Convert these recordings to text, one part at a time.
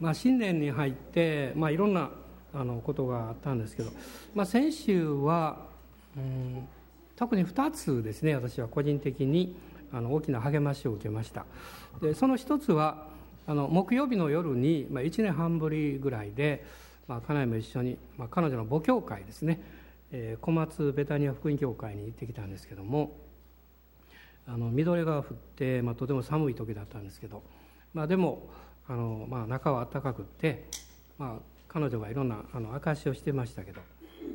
まあ、新年に入って、まあ、いろんなあのことがあったんですけど、まあ、先週は、うん、特に2つですね私は個人的にあの大きな励ましを受けました。でその一つはあの木曜日の夜に、まあ、1年半ぶりぐらいで、まあ、家内も一緒に、まあ、彼女の母教会ですね、えー、小松ベタニア福音教会に行ってきたんですけどもあの緑が降って、まあ、とても寒い時だったんですけど、まあ、でもあの、まあ、中は暖かくって、まあ、彼女がいろんなあの証しをしてましたけど、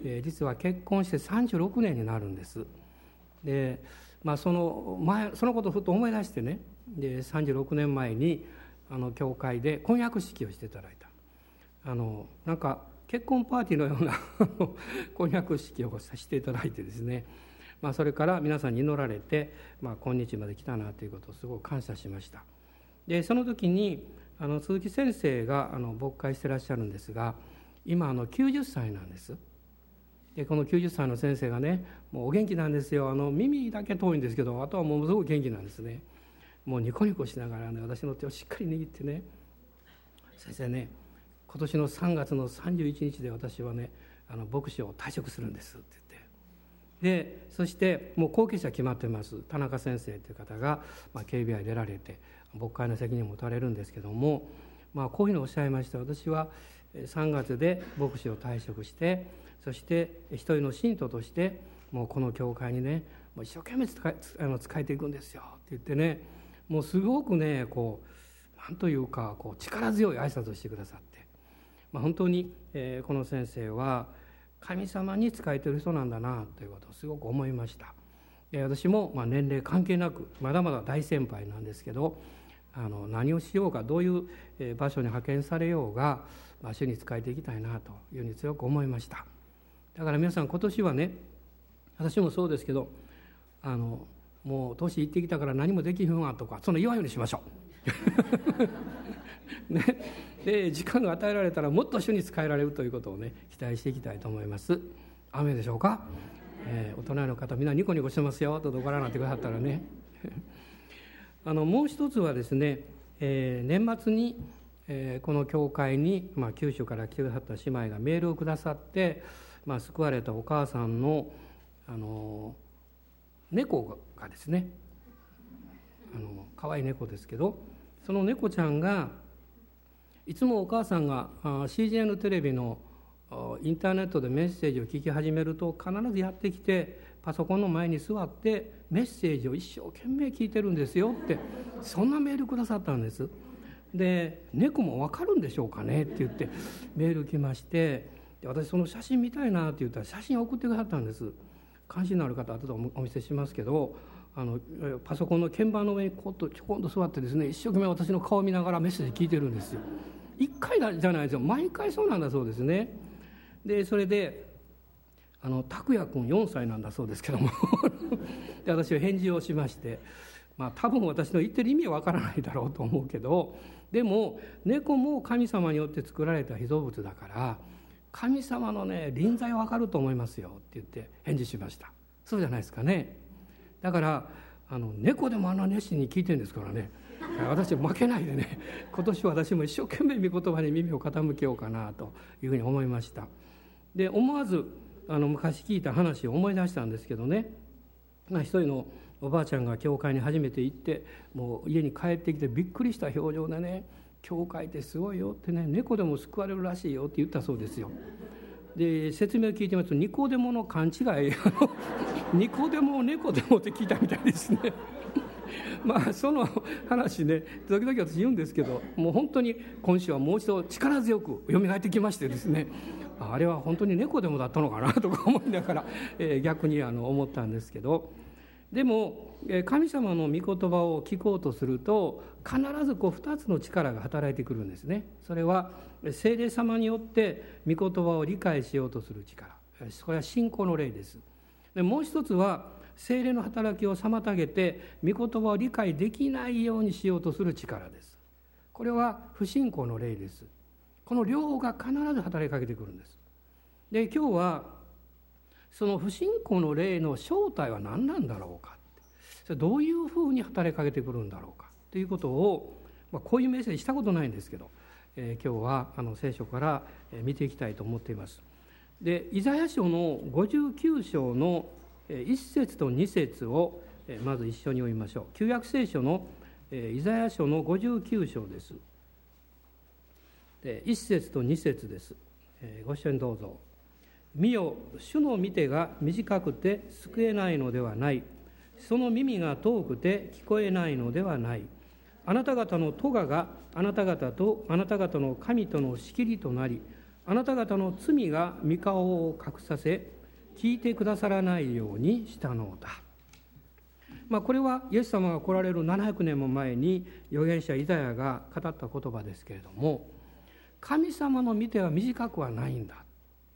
えー、実は結婚して36年になるんです。で、まあ、その前そのことをふと思い出してねで36年前にあの教会で婚約式をしていただいた。あのなんか結婚パーティーのような 婚約式をさせていただいてですね、まあ、それから皆さんに祈られて、まあ、今日まで来たなということをすごく感謝しました。でその時にあの鈴木先生があの牧会してらっしゃるんですが今あの90歳なんです。でこの90歳の先生がねもうお元気なんですよ。あの耳だけ遠いんですけどあとはものすごく元気なんですね。もうニコニコしながらね私の手をしっかり握ってね。先生ね今年の3月の31日で私はねあの牧師を退職するんですって言って。でそしてもう後継者決まってます。田中先生という方が、まあ、警備に出られて牧会の責任を持たれるんですけども、まあ、こういうふうにおっしゃいました私は3月で牧師を退職してそして一人の信徒としてもうこの教会にねもう一生懸命使あの使えていくんですよって言ってねもうすごくねこうなんというかこう力強い挨拶をしてくださって、まあ、本当に、えー、この先生は神様に仕えてる人なんだなということをすごく思いました。私もまあ年齢関係なくまだまだ大先輩なんですけどあの何をしようかどういう場所に派遣されようが、まあ、主に仕えていきたいなというふうに強く思いましただから皆さん今年はね私もそうですけどあのもう年いってきたから何もできひんわとかその言わんようにしましょう。ね、で時間が与えられたらもっと主に使えられるということをね期待していきたいと思います。雨でしょうか、えー、大人の方みんなニコニコしてますよとどからなってくださったらねあのもう一つはですね、えー、年末に、えー、この教会に、まあ、九州から来てくださった姉妹がメールをくださって、まあ、救われたお母さんのあの猫がですねあの可愛い猫ですけどその猫ちゃんがいつもお母さんが CGN テレビのインターネットでメッセージを聞き始めると必ずやってきてパソコンの前に座ってメッセージを一生懸命聞いてるんですよってそんなメールくださったんです。で猫も分かるんでしょうかね？って言ってメール来ましてで私その写真見たいなって言ったら写真送ってくださったんです。関心のある方後でお見せしますけどあのパソコンの鍵盤の上にこっとちょこんと座ってですね一生懸命私の顔を見ながらメッセージ聞いてるんですよ。1回じゃないですよ。毎回そうなんだそうですね。でそれであの拓也君4歳なんだそうですけども。で私は返事をしましてまあ多分私の言ってる意味はわからないだろうと思うけどでも猫も神様によって作られた被造物だから神様のね臨在わかると思いますよって言って返事しました。そうじゃないですかね。だからあの猫でもあんな熱心に聞いてるんですからね。私は負けないでね。今年私も一生懸命御言葉に耳を傾けようかなというふうに思いました。で思わずあの昔聞いた話を思い出したんですけどね、まあ、一人のおばあちゃんが教会に初めて行ってもう家に帰ってきてびっくりした表情でね「教会ってすごいよ」ってね「猫でも救われるらしいよ」って言ったそうですよ。で説明を聞いてますとニコデモの勘違い ニコデモを猫でもって聞いたみたいですね。まあその話ね時々私言うんですけどもう本当に今週はもう一度力強く蘇ってきましてですねあれは本当に猫でもだったのかなとか思いながら、えー、逆にあの思ったんですけど。でも神様の御言葉を聞こうとすると必ずこう2つの力が働いてくるんですね。それは聖霊様によって御言葉を理解しようとする力。これは信仰の霊です。でもう一つは聖霊の働きを妨げて御言葉を理解できないようにしようとする力です。これは不信仰の霊です。この両方が必ず働きかけてくるんです。で今日はその不信仰の霊の正体は何なんだろうかどういうふうに働きかけてくるんだろうか。ということを、まあ、こういうメッセージしたことないんですけどえ今日はあの聖書から見ていきたいと思っています。でイザヤ書の59章の1節と2節をまず一緒に読みましょう。旧約聖書のイザヤ書の59章です。1節と2節です。ご一緒にどうぞ。見よ主の見てが短くて救えないのではない。その耳が遠くて聞こえないのではない。あなた方の咎があなた方とあなた方の神との仕切りとなりあなた方の罪が御顔を隠させ聞いてくださらないようにしたのだ、まあ、これはイエス様が来られる700年も前に預言者イザヤが語った言葉ですけれども神様の見ては短くはないんだ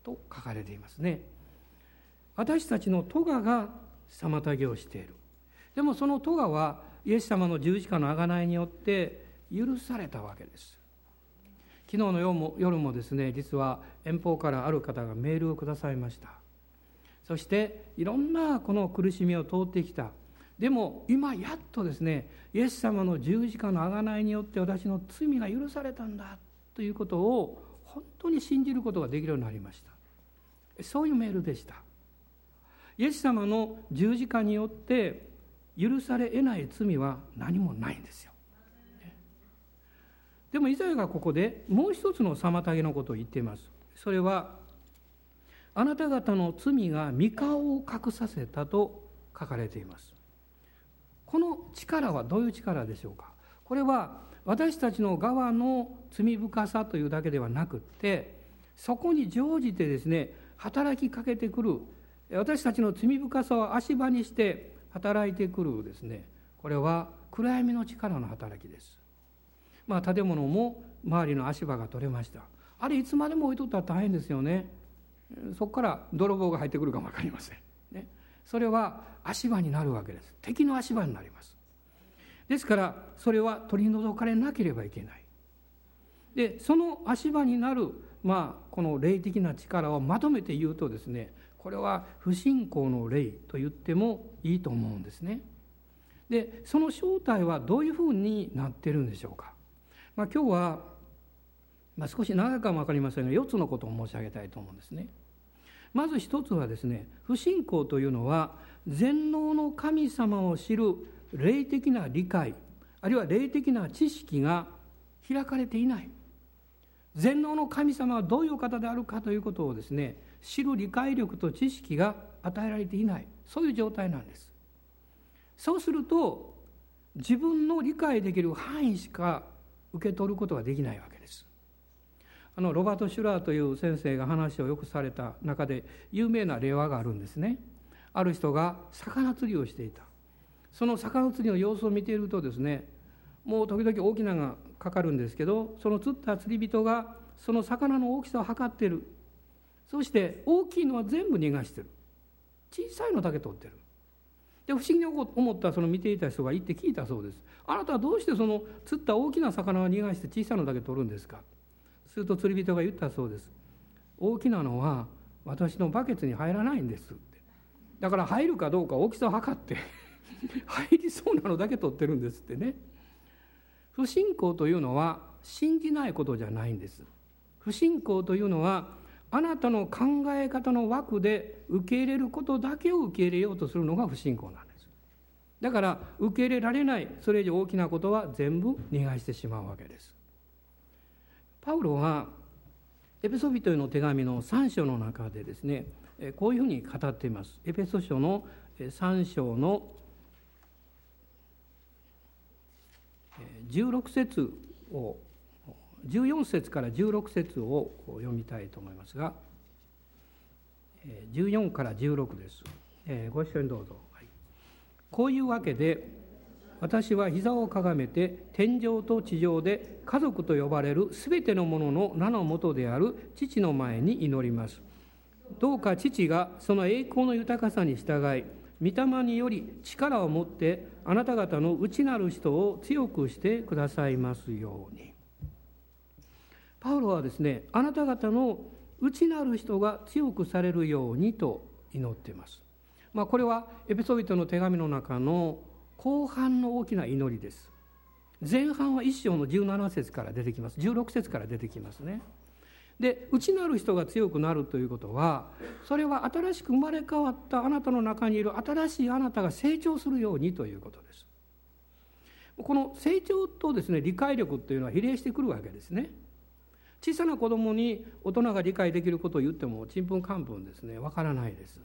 と書かれていますね。私たちの咎が妨げをしている。でもその咎はイエス様の十字架の贖いによって許されたわけです。昨日の夜も夜もですね実は遠方からある方がメールをくださいました。そしていろんなこの苦しみを通ってきた。でも今やっとですねイエス様の十字架の贖いによって私の罪が許されたんだということを本当に信じることができるようになりました。そういうメールでした。イエス様の十字架によって許され得ない罪は何もないんですよ。でもイザヤがここでもう一つの妨げのことを言っています。それはあなた方の罪が御顔を隠させたと書かれています。この力はどういう力でしょうか。これは私たちの側の罪深さというだけではなくってそこに乗じてですね働きかけてくる私たちの罪深さを足場にして働いてくるですねこれは暗闇の力の働きです。まあ建物も周りの足場が取れました。あれいつまでも置いとったら大変ですよね。そこから泥棒が入ってくるかも分かりません、ね、それは足場になるわけです。敵の足場になります。ですからそれは取り除かれなければいけないでその足場になるまあこの霊的な力をまとめて言うとですねこれは不信仰の霊と言ってもいいと思うんですね。でその正体はどういうふうになってるんでしょうか。まあ、今日は、まあ、少し長いかも分かりませんが4つのことを申し上げたいと思うんですね。まず一つはですね不信仰というのは全能の神様を知る霊的な理解あるいは霊的な知識が開かれていない。全能の神様はどういう方であるかということをですね知る理解力と知識が与えられていない。そういう状態なんです。そうすると自分の理解できる範囲しか受け取ることができないわけです。あのロバート・シュラーという先生が話をよくされた中で有名な例話があるんですね。ある人が魚釣りをしていた。その魚釣りの様子を見ているとですねもう時々大きながかかるんですけどその釣った釣り人がその魚の大きさを測っている。そして大きいのは全部逃がしてる。小さいのだけ取ってる。で不思議に思ったその見ていた人が行って聞いたそうです。あなたはどうしてその釣った大きな魚を逃がして小さいのだけ取るんですか？すると釣り人が言ったそうです。大きなのは私のバケツに入らないんですって。だから入るかどうか大きさを測って。入りそうなのだけ取ってるんですってね。不信仰というのは信じないことじゃないんです。不信仰というのはあなたの考え方の枠で受け入れることだけを受け入れようとするのが不信仰なんです。だから受け入れられないそれ以上大きなことは全部逃がしてしまうわけです。パウロはエペソビトへの手紙の3章の中でですねこういうふうに語っています。エペソ書の3章の16節を14節から16節を読みたいと思いますが14から16です、えご一緒にどうぞ、はい、こういうわけで私は膝をかがめて天井と地上で家族と呼ばれるすべてのものの名のもとである父の前に祈ります。どうか父がその栄光の豊かさに従い御霊により力を持ってあなた方の内なる人を強くしてくださいますように。パウロはですねあなた方の内なる人が強くされるようにと祈っています、まあ、これはエピソビトの手紙の中の後半の大きな祈りです。前半は一章の17節から出てきます。16節から出てきますね。で内なる人が強くなるということはそれは新しく生まれ変わったあなたの中にいる新しいあなたが成長するようにということです。この成長とですね理解力というのは比例してくるわけですね。小さな子供に大人が理解できることを言ってもちんぷんかんぷんですねわからないです。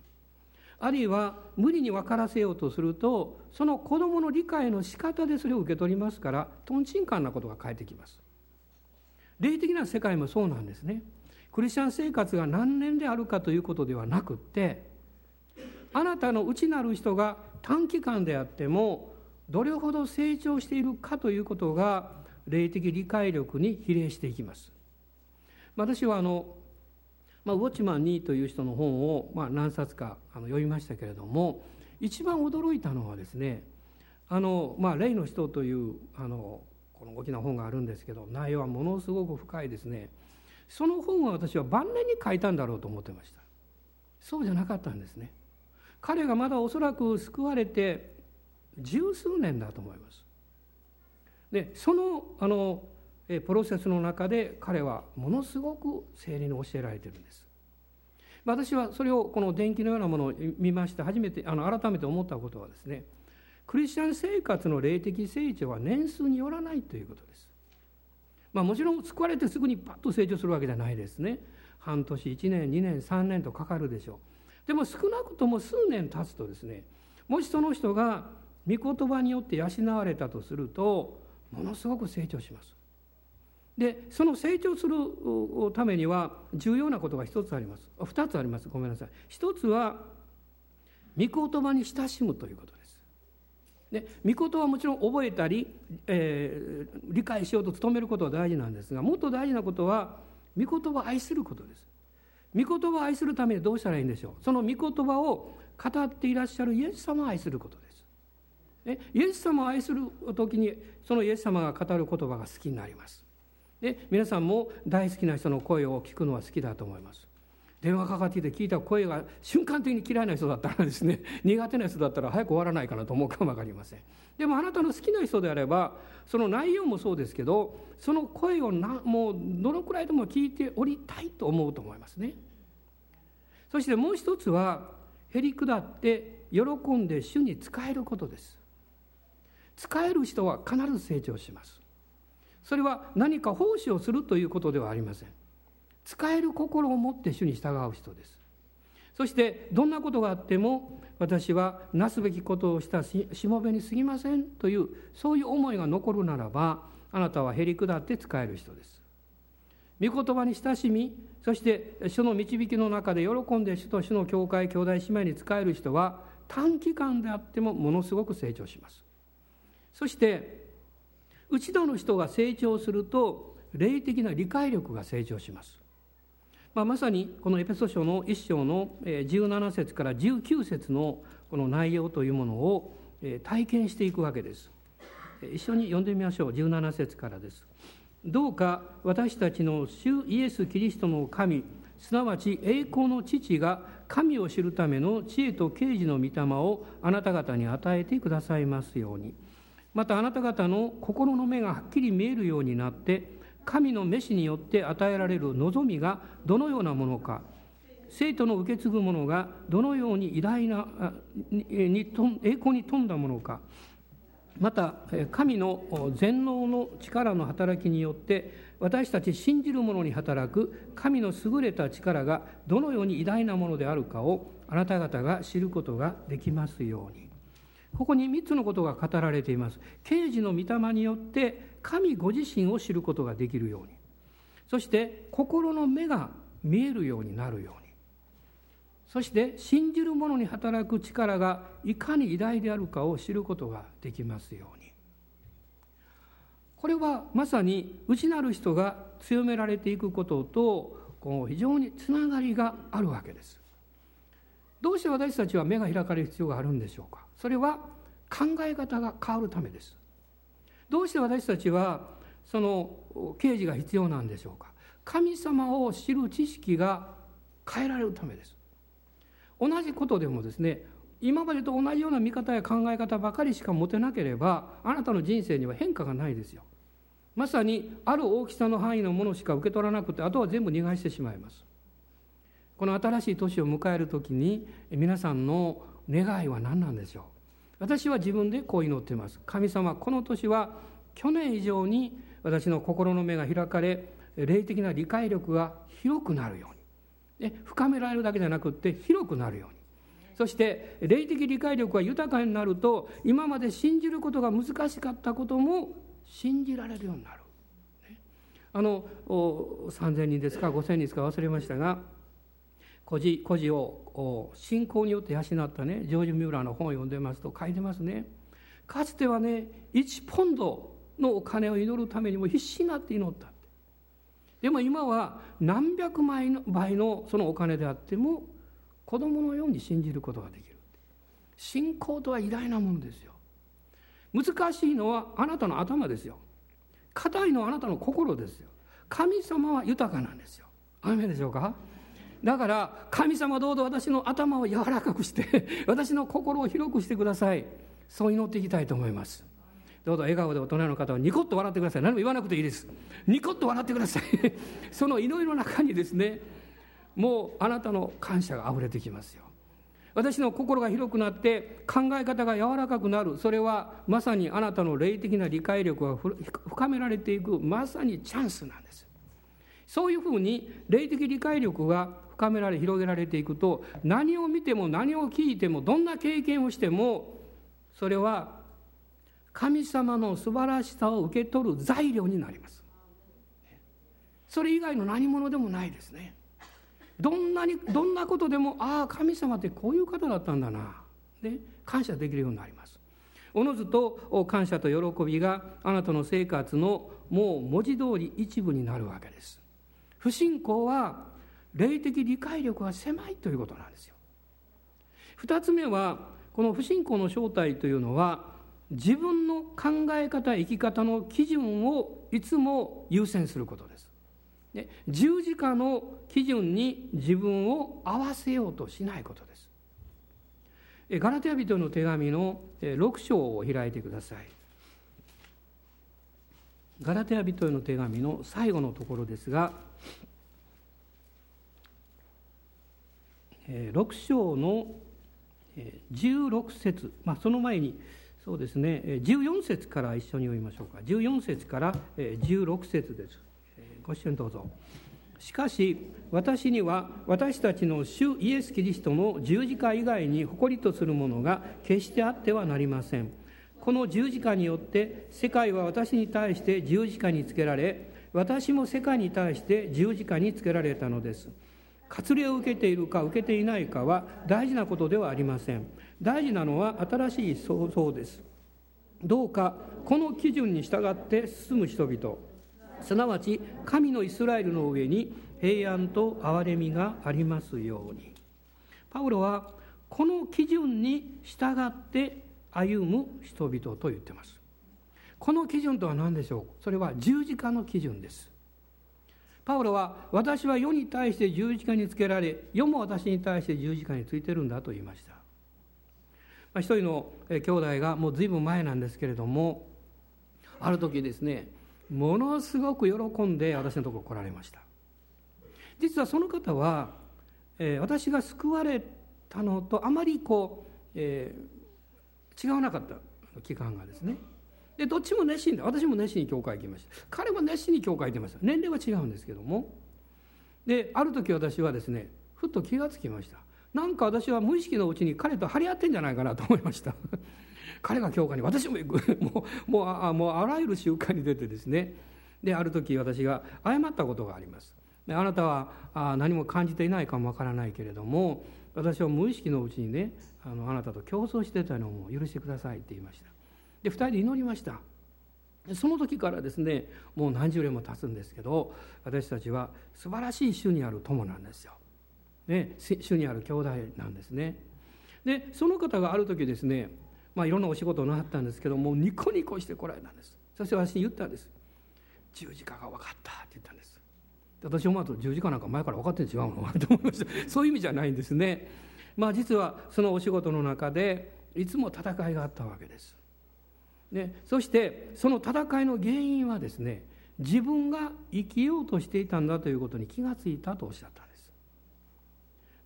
あるいは無理に分からせようとするとその子どもの理解の仕方でそれを受け取りますからとんちんかんなことが返ってきます。霊的な世界もそうなんですね。クリスチャン生活が何年であるかということではなくってあなたの内なる人が短期間であってもどれほど成長しているかということが霊的理解力に比例していきます。私はあのまあ、ウォッチマン2という人の本を、まあ、何冊かあの読みましたけれども一番驚いたのはですねあの、まあ、霊の人というあのこの大きな本があるんですけど内容はものすごく深いですね。その本は私は晩年に書いたんだろうと思ってました。そうじゃなかったんですね。彼がまだおそらく救われて十数年だと思います。でそのあのプロセスの中で彼はものすごく聖霊に教えられてるんです。私はそれをこの電気のようなものを見まして初めてあの改めて思ったことはですねクリスチャン生活の霊的成長は年数によらないということです。まあもちろん救われてすぐにパッと成長するわけじゃないですね。半年1年2年3年とかかるでしょう。でも少なくとも数年経つとですねもしその人が御言葉によって養われたとするとものすごく成長します。でその成長するためには重要なことが一つあります。二つあります。ごめんなさい。一つは御言葉に親しむということです。で御言葉はもちろん覚えたり、えー、理解しようと努めることは大事なんですがもっと大事なことは御言葉を愛することです。御言葉を愛するためにどうしたらいいんでしょう。その御言葉を語っていらっしゃるイエス様を愛することです。ね、イエス様を愛する時にそのイエス様が語る言葉が好きになります。で皆さんも大好きな人の声を聞くのは好きだと思います。電話かかってきて聞いた声が瞬間的に嫌いな人だったらですね 苦手な人だったら早く終わらないかなと思うかも分かりません。でもあなたの好きな人であればその内容もそうですけどその声をなもうどのくらいでも聞いておりたいと思うと思いますね。そしてもう一つはへり下って喜んで主に仕えることです。使える人は必ず成長します。それは何か奉仕をするということではありません。使える心を持って主に従う人です。そしてどんなことがあっても私はなすべきことをしたしもべに過ぎませんというそういう思いが残るならばあなたはへり下って使える人です。御言葉に親しみそして主の導きの中で喜んで主と主の教会兄弟姉妹に仕える人は短期間であってもものすごく成長します。そして内田の人が成長すると霊的な理解力が成長します、まあ、まさにこのエペソ書の1章の17節から19節のこの内容というものを体験していくわけです。一緒に読んでみましょう。17節からです。どうか私たちの主イエス・キリストの神すなわち栄光の父が神を知るための知恵と啓示の御霊をあなた方に与えてくださいますように。またあなた方の心の目がはっきり見えるようになって神の召しによって与えられる望みがどのようなものか生徒の受け継ぐものがどのように偉大なに栄光に富んだものかまた神の全能の力の働きによって私たち信じる者に働く神の優れた力がどのように偉大なものであるかをあなた方が知ることができますように。ここに3つのことが語られています。刑事の御霊によって神ご自身を知ることができるように。そして心の目が見えるようになるように。そして信じる者に働く力がいかに偉大であるかを知ることができますように。これはまさに内なる人が強められていくことと非常につながりがあるわけです。どうして私たちは目が開かれる必要があるんでしょうか。それは考え方が変わるためです。どうして私たちはその刑示が必要なんでしょうか？神様を知る知識が変えられるためです。同じことでもですね今までと同じような見方や考え方ばかりしか持てなければあなたの人生には変化がないですよ。まさにある大きさの範囲のものしか受け取らなくてあとは全部逃がしてしまいます。この新しい年を迎える時に皆さんの願いは何なんでしょう？私は自分でこう祈っています。神様この年は去年以上に私の心の目が開かれ霊的な理解力が広くなるように。深められるだけじゃなくって広くなるように。そして霊的理解力が豊かになると今まで信じることが難しかったことも信じられるようになる。あの3,000人ですか5,000人ですか忘れましたが孤児孤児を信仰によって養ったねジョージ・ミューラーの本を読んでますと書いてますね。かつてはね1ポンドのお金を祈るためにも必死になって祈ったでも今は何百倍の倍のそのお金であっても子供のように信じることができる信仰とは偉大なものですよ。難しいのはあなたの頭ですよ。硬いのはあなたの心ですよ。神様は豊かなんですよ。雨でしょうか？だから神様どうぞ私の頭を柔らかくして 私の心を広くしてください。そう祈っていきたいと思います。どうぞ笑顔で大人の方はニコッと笑ってください。何も言わなくていいです。ニコッと笑ってください。その祈りの中にですねもうあなたの感謝があふれてきますよ。私の心が広くなって考え方が柔らかくなる。それはまさにあなたの霊的な理解力が深められていくまさにチャンスなんです。そういうふうに霊的理解力が深められ広げられていくと何を見ても何を聞いてもどんな経験をしてもそれは神様の素晴らしさを受け取る材料になります。それ以外の何者でもないですね。どんなにどんなことでもああ神様ってこういう方だったんだな。で感謝できるようになります。おのずと感謝と喜びがあなたの生活のもう文字通り一部になるわけです。不信仰は霊的理解力が狭いということなんですよ。二つ目はこの不信仰の正体というのは自分の考え方生き方の基準をいつも優先することです。で十字架の基準に自分を合わせようとしないことです。ガラテヤ人の手紙の6章を開いてください。ガラテヤ人への手紙の最後のところですが6章の16節、まあ、その前にそうですね14節から一緒に読みましょうか。14節から16節です。ご一緒にどうぞ。しかし私には私たちの主イエス・キリストの十字架以外に誇りとするものが決してあってはなりません。この十字架によって世界は私に対して十字架につけられ私も世界に対して十字架につけられたのです。割礼を受けているか受けていないかは大事なことではありません。大事なのは新しい創造です。どうかこの基準に従って進む人々。すなわち神のイスラエルの上に平安と憐れみがありますように。パウロはこの基準に従って歩む人々と言ってます。この基準とは何でしょう？それは十字架の基準です。パウロは私は世に対して十字架につけられ世も私に対して十字架についてるんだと言いました、まあ、一人の兄弟がもう随分前なんですけれどもある時ですねものすごく喜んで私のところ来られました。実はその方は、えー、私が救われたのとあまりこう、えー、違わなかった期間がですねでどっちも熱心で私も熱心に教会行きました。彼も熱心に教会行ってました。年齢は違うんですけども。である時私はですねふっと気がつきました。なんか私は無意識のうちに彼と張り合ってんじゃないかなと思いました。彼が教会に私も行く。もうもうあもうあらゆる習慣に出てですね。である時私が謝ったことがあります。であなたはあ何も感じていないかもわからないけれども私は無意識のうちにねあのあなたと競争してたのも許してくださいって言いました。で2人で祈りました。その時からですねもう何十年も経つんですけど私たちは素晴らしい主にある友なんですよ、ね、主にある兄弟なんですね。でその方がある時ですねまあ、いろんなお仕事をなったんですけどもうニコニコしてこられたんです。そして私に言ったんです。十字架が分かったって言ったんです。私思うと十字架なんか前から分かってん違うの？と思いました。そういう意味じゃないんですね。まあ実はそのお仕事の中でいつも戦いがあったわけです。ね、そしてその戦いの原因はですね自分が生きようとしていたんだということに気がついたとおっしゃったんです。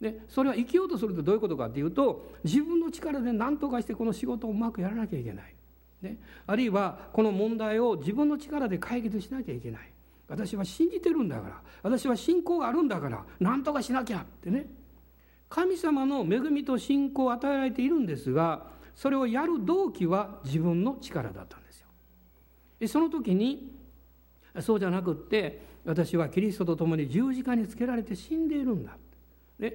でそれは生きようとするとどういうことかっていうと自分の力で何とかしてこの仕事をうまくやらなきゃいけない、ね、あるいはこの問題を自分の力で解決しなきゃいけない。私は信じてるんだから私は信仰があるんだから何とかしなきゃってね。神様の恵みと信仰を与えられているんですがそれをやる動機は自分の力だったんですよ。その時にそうじゃなくって私はキリストと共に十字架につけられて死んでいるんだ、ね、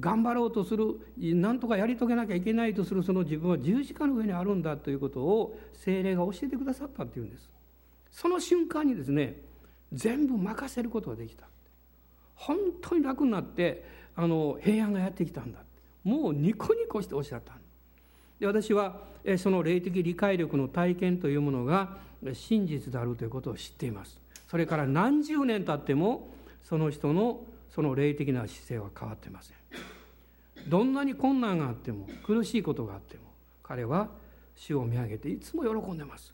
頑張ろうとする何とかやり遂げなきゃいけないとするその自分は十字架の上にあるんだということを精霊が教えてくださったっていうんです。その瞬間にですね全部任せることができた。本当に楽になってあの平安がやってきたんだ。もうニコニコしておっしゃったんで私はその霊的理解力の体験というものが真実であるということを知っています。それから何十年経ってもその人のその霊的な姿勢は変わってません。どんなに困難があっても苦しいことがあっても彼は主を見上げていつも喜んでます。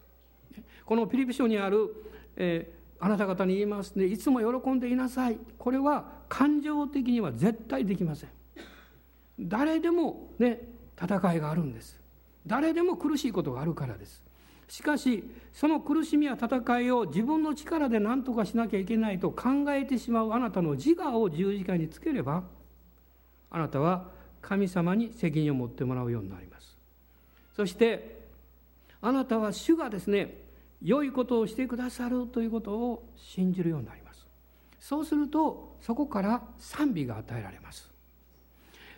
このピリピ書にある、えあなた方に言います。ねいつも喜んでいなさい。これは感情的には絶対できません。誰でもね戦いがあるんです。誰でも苦しいことがあるからです。しかしその苦しみや戦いを自分の力で何とかしなきゃいけないと考えてしまうあなたの自我を十字架につければあなたは神様に責任を持ってもらうようになります。そしてあなたは主がですね良いことをしてくださるということを信じるようになります。そうするとそこから賛美が与えられます。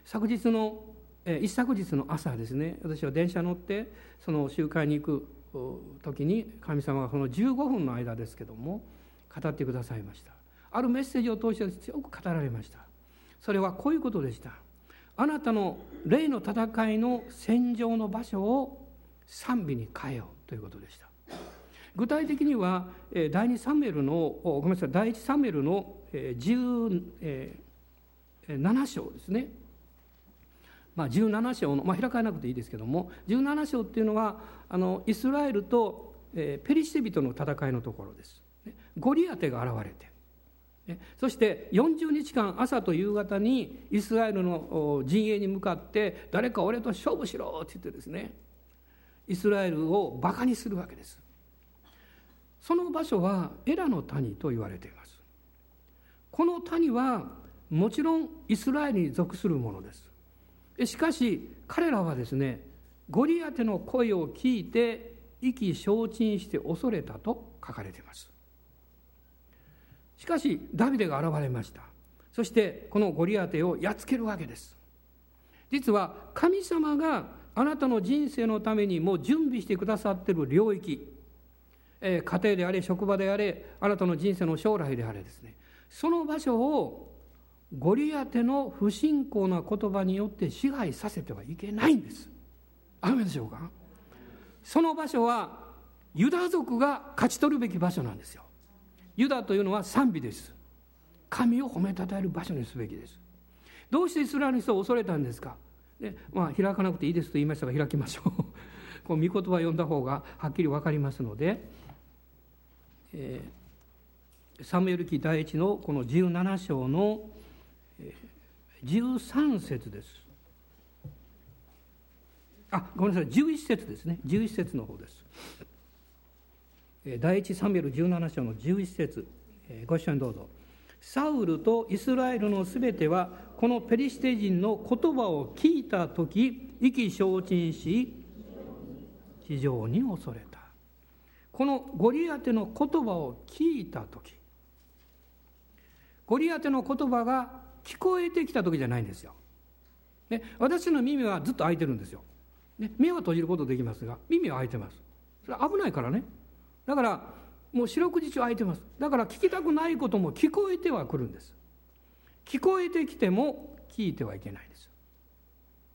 昨日の一昨日の朝ですね私は電車乗ってその集会に行く時に神様がその15分の間ですけども語ってくださいました。あるメッセージを通して強く語られました。それはこういうことでした。あなたの霊の戦いの戦場の場所を賛美に変えようということでした。具体的には第2サムエルのごめんなさい第1サムエルの17章ですね、まあ、17章の、まあ、開かなくていいですけども17章っていうのはあのイスラエルとペリシテ人の戦いのところです。ゴリアテが現れて。そして40日間朝と夕方にイスラエルの陣営に向かって誰か俺と勝負しろって言ってですねイスラエルをバカにするわけです。その場所はエラの谷と言われています。この谷はもちろんイスラエルに属するものです。しかし彼らはですねゴリアテの声を聞いて意気消沈して恐れたと書かれています。しかしダビデが現れました。そしてこのゴリアテをやっつけるわけです。実は神様があなたの人生のためにもう準備してくださってる領域え家庭であれ職場であれあなたの人生の将来であれですねその場所をゴリアテの不信仰な言葉によって支配させてはいけないんです。雨でしょうか？その場所はユダ族が勝ち取るべき場所なんですよ。ユダというのは賛美です。神を褒めたたえる場所にすべきです。どうしてイスラエルの人を恐れたんですか？でまあ開かなくていいですと言いましたが開きましょう。こう御言葉を読んだ方がはっきり分かりますのでえー、サムエル記第一のこの17章の、13節です。あごめんなさい11節ですね11節の方です。第一サムエル17章の11節ご一緒にどうぞ。サウルとイスラエルのすべてはこのペリシテ人の言葉を聞いた時意気消沈し地上に恐れた。このゴリアテの言葉を聞いた時ゴリアテの言葉が聞こえてきた時じゃないんですよ。ね、私の耳はずっと開いてるんですよ。ね、目は閉じることできますが耳は開いてます。それは危ないからね。だからもう四六時中開いてます。だから聞きたくないことも聞こえてはくるんです。聞こえてきても聞いてはいけないです。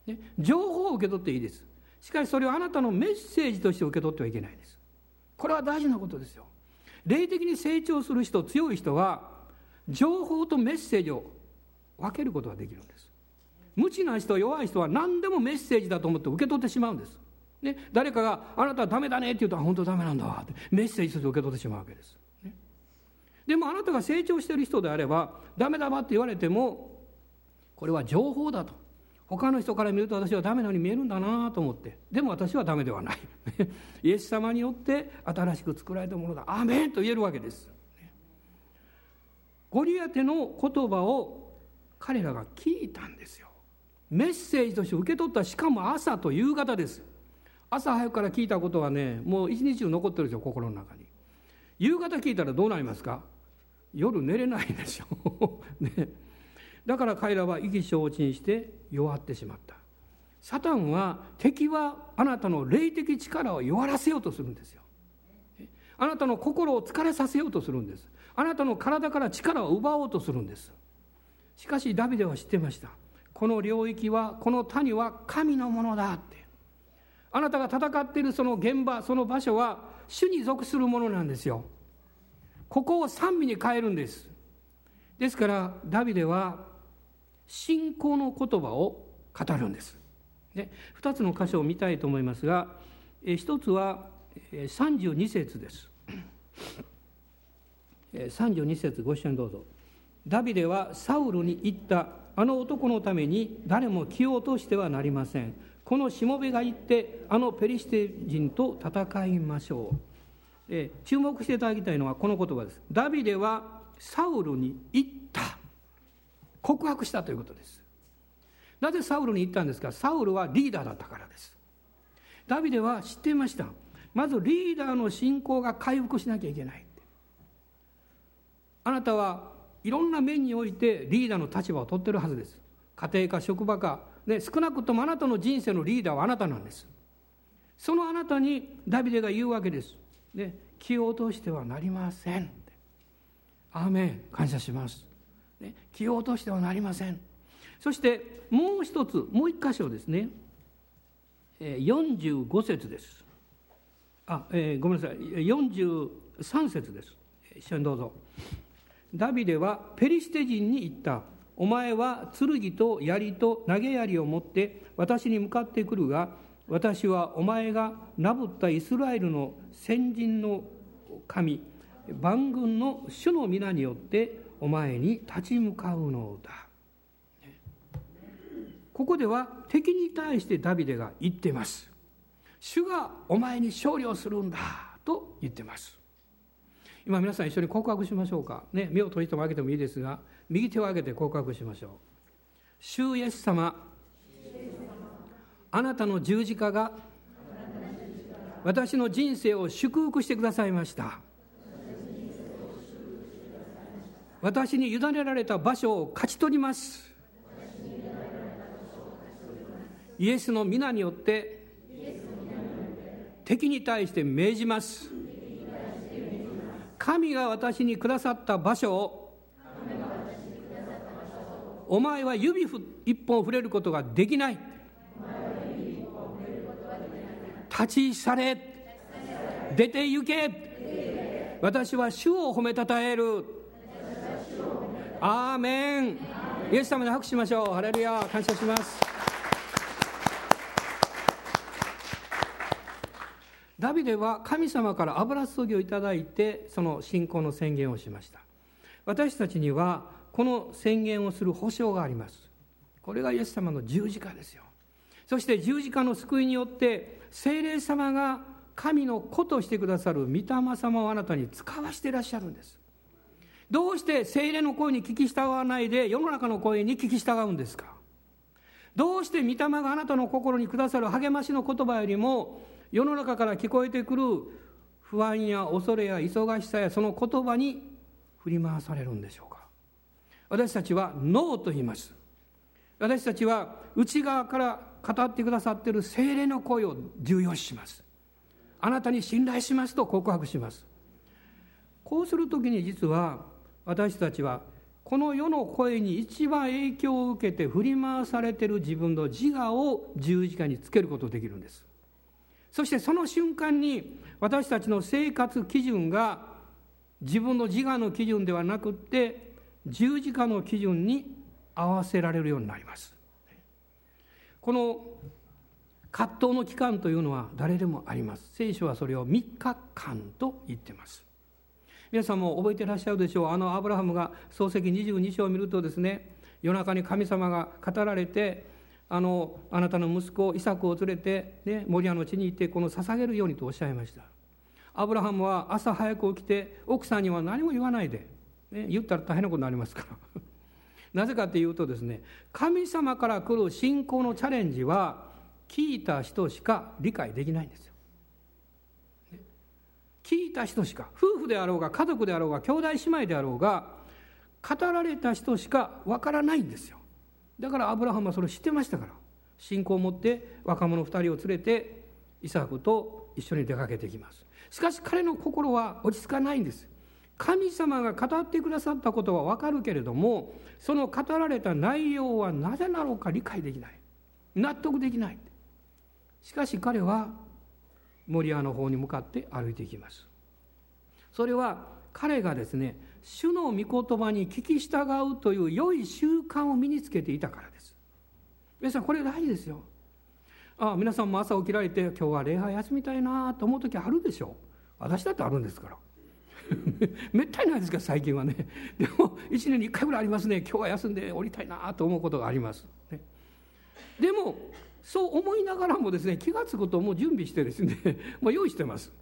ね、情報を受け取っていいです。しかしそれをあなたのメッセージとして受け取ってはいけないです。これは大事なことですよ霊的に成長する人強い人は情報とメッセージを分けることができるんです。無知な人弱い人は何でもメッセージだと思って受け取ってしまうんです。ね、誰かが「あなたはダメだね」って言うと「本当ダメなんだわ」ってメッセージとして受け取ってしまうわけです、ね、でもあなたが成長してる人であれば「ダメだわ」って言われてもこれは情報だと。他の人から見ると私はダメなように見えるんだなと思って。でも私はダメではない。イエス様によって新しく作られたものだ。アメンと言えるわけです。ゴリアテの言葉を彼らが聞いたんですよ。メッセージとして受け取ったしかも朝と夕方です。朝早くから聞いたことはねもう一日中残ってるんですよ心の中に。夕方聞いたらどうなりますか？夜寝れないでしょ、ね、だから彼らは意気消沈して弱ってしまった。サタンは敵はあなたの霊的力を弱らせようとするんですよ。あなたの心を疲れさせようとするんです。あなたの体から力を奪おうとするんです。しかしダビデは知ってました。この領域はこの谷は神のものだって。あなたが戦っているその現場その場所は主に属するものなんですよ。ここを賛美に変えるんです。ですからダビデは信仰の言葉を語るんです。で2つの箇所を見たいと思いますが1つは32節です。32節ご一緒にどうぞ。ダビデはサウルに言ったあの男のために誰も気を落としてはなりません。このしもべが行ってあのペリシテ人と戦いましょう。え注目していただきたいのはこの言葉です。ダビデはサウルに言った。告白したということです。なぜサウルに言ったんですか？サウルはリーダーだったからです。ダビデは知っていました。まずリーダーの信仰が回復しなきゃいけない。あなたはいろんな面においてリーダーの立場を取ってるはずです。家庭か職場か。ね、少なくともあなたの人生のリーダーはあなたなんです。そのあなたにダビデが言うわけです、ね、気を落としてはなりません。アーメン。感謝します、ね、気を落としてはなりません。そしてもう一つもう一箇所ですね。45節です。あ、えー、ごめんなさい。43節です。一緒にどうぞ。ダビデはペリシテ人に言った。お前は剣と槍と投げ槍を持って私に向かってくるが私はお前がなぶったイスラエルの先人の神万軍の主の皆によってお前に立ち向かうのだ。ここでは敵に対してダビデが言ってます。主がお前に勝利をするんだと言ってます。今皆さん一緒に告白しましょうか。ね目を閉じても開けてもいいですが右手を上げて告白しましょう。主イエス様。あなたの十字架が私の人生を祝福してくださいました。私に委ねられた場所を勝ち取ります。イエスの皆によって敵に対して命じます。神が私にくださった場所をお前は指一本触れることができない。立ち去れ。出て行け。私は主を褒めたたえる。アーメン。イエス様に拍手しましょう。ハレルヤ感謝します。ダビデは神様から油注ぎをいただいてその信仰の宣言をしました。私たちにはこの宣言をする保証があります。これがイエス様の十字架ですよ。そして十字架の救いによって精霊様が神の子としてくださる御霊様をあなたに使わしていらっしゃるんです。どうして精霊の声に聞き従わないで世の中の声に聞き従うんですか。どうして御霊があなたの心にくださる励ましの言葉よりも世の中から聞こえてくる不安や恐れや忙しさやその言葉に振り回されるんでしょうか。私たちはノーと言います。私たちは内側から語ってくださっている精霊の声を重要視します。あなたに信頼しますと告白します。こうする時に実は私たちはこの世の声に一番影響を受けて振り回されている自分の自我を十字架につけることができるんです。そしてその瞬間に私たちの生活基準が自分の自我の基準ではなくって十字架の基準に合わせられるようになります。この葛藤の期間というのは誰でもあります。聖書はそれを3日間と言ってます。皆さんも覚えてらっしゃるでしょう。あのアブラハムが漱石22章を見るとですね夜中に神様が語られてあのあなたの息子イサクを連れて、ね、モリアの地に行ってこの捧げるようにとおっしゃいましたアブラハムは朝早く起きて奥さんには何も言わないで、ね、言ったら大変なことになりますから なぜかっていうとですね神様から来る信仰のチャレンジは聞いた人しか理解できないんですよ。聞いた人しか夫婦であろうが家族であろうが兄弟姉妹であろうが語られた人しかわからないんですよ。だからアブラハムはそれを知ってましたから。信仰を持って若者2人を連れてイサクと一緒に出かけてきます。しかし彼の心は落ち着かないんです。神様が語ってくださったことはわかるけれどもその語られた内容はなぜなのか理解できない。納得できない。しかし彼はモリアの方に向かって歩いていきます。それは彼がですね主の御言葉に聞き従うという良い習慣を身につけていたからです。皆さんこれ大事ですよ。ああ皆さんも朝起きられて今日は礼拝休みたいなと思う時あるでしょう。私だってあるんですから。めったにないですか最近はね。でも1年に1回ぐらいありますね。今日は休んでおりたいなと思うことがあります、ね、でもそう思いながらもですね気が付くことをもう準備してですね もう用意してます。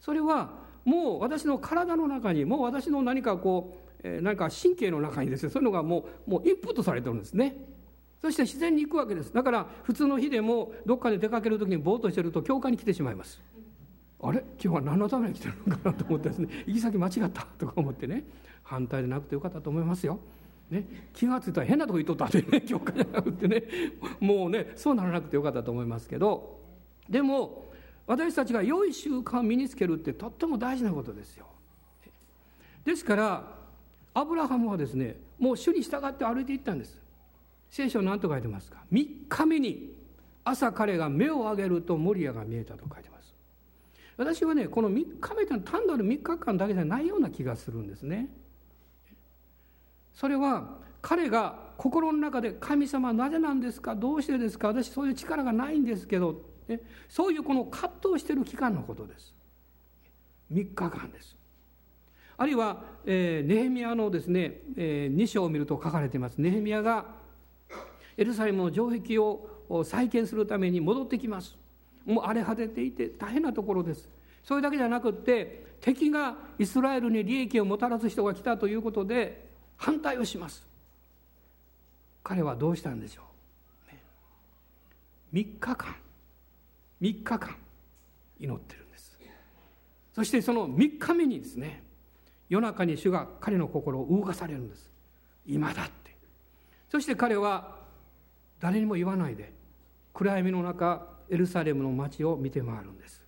それはもう私の体の中にもう私の何かこう、えー、何か神経の中にですねそういうのがもうもうインプットされてるんですね。そして自然に行くわけです。だから普通の日でもどっかで出かける時にぼーっとしてると教会に来てしまいます。あれ？今日は何のために来てるのかなと思ってですね。行き先間違ったとか思ってね。反対でなくてよかったと思いますよ。ね、気が付いたら変なとこ行っとったってね 教会じゃなくてね。もうねそうならなくてよかったと思いますけど。でも私たちが良い習慣を身につけるってとっても大事なことですよ。ですからアブラハムはですねもう主に従って歩いていったんです。聖書何と書いてますか？3日目に朝彼が目を上げるとモリアが見えたと書いてます。私はねこの3日目というのは単なる3日間だけじゃないような気がするんですね。それは彼が心の中で「神様なぜなんですか？どうしてですか？私そういう力がないんですけど」ね、そういうこの葛藤している期間のことです。3日間です。あるいは、えー、ネヘミヤのですね、えー、2章を見ると書かれています。ネヘミヤがエルサレムの城壁を再建するために戻ってきます。もう荒れ果てていて大変なところです。それだけじゃなくって敵がイスラエルに利益をもたらす人が来たということで反対をします。彼はどうしたんでしょう、ね、3日間。3日間祈ってるんです。そしてその3日目にですね夜中に主が彼の心を動かされるんです。今だって。そして彼は誰にも言わないで暗闇の中エルサレムの街を見て回るんです。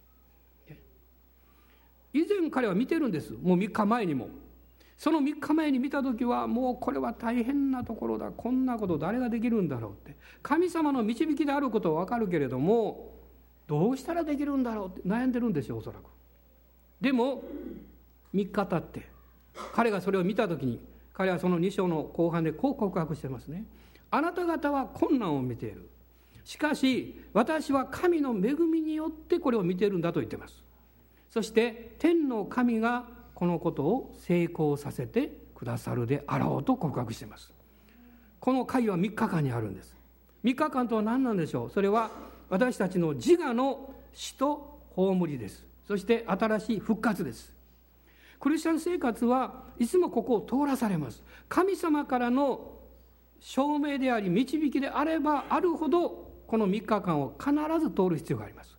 以前彼は見てるんです。もう3日前にも。その3日前に見た時はもうこれは大変なところだ。こんなこと誰ができるんだろうって。神様の導きであることは分かるけれどもどうしたらできるんだろうって悩んでるんでしょうおそらく。でも3日経って彼がそれを見た時に彼はその2章の後半でこう告白してますね。あなた方は困難を見ている。しかし私は神の恵みによってこれを見ているんだと言ってます。そして天の神がこのことを成功させてくださるであろうと告白しています。この会は3日間にあるんです。3日間とは何なんでしょう？それは私たちの自我の死と葬りです。そして新しい復活です。クリスチャン生活はいつもここを通らされます。神様からの証明であり導きであればあるほどこの3日間を必ず通る必要があります。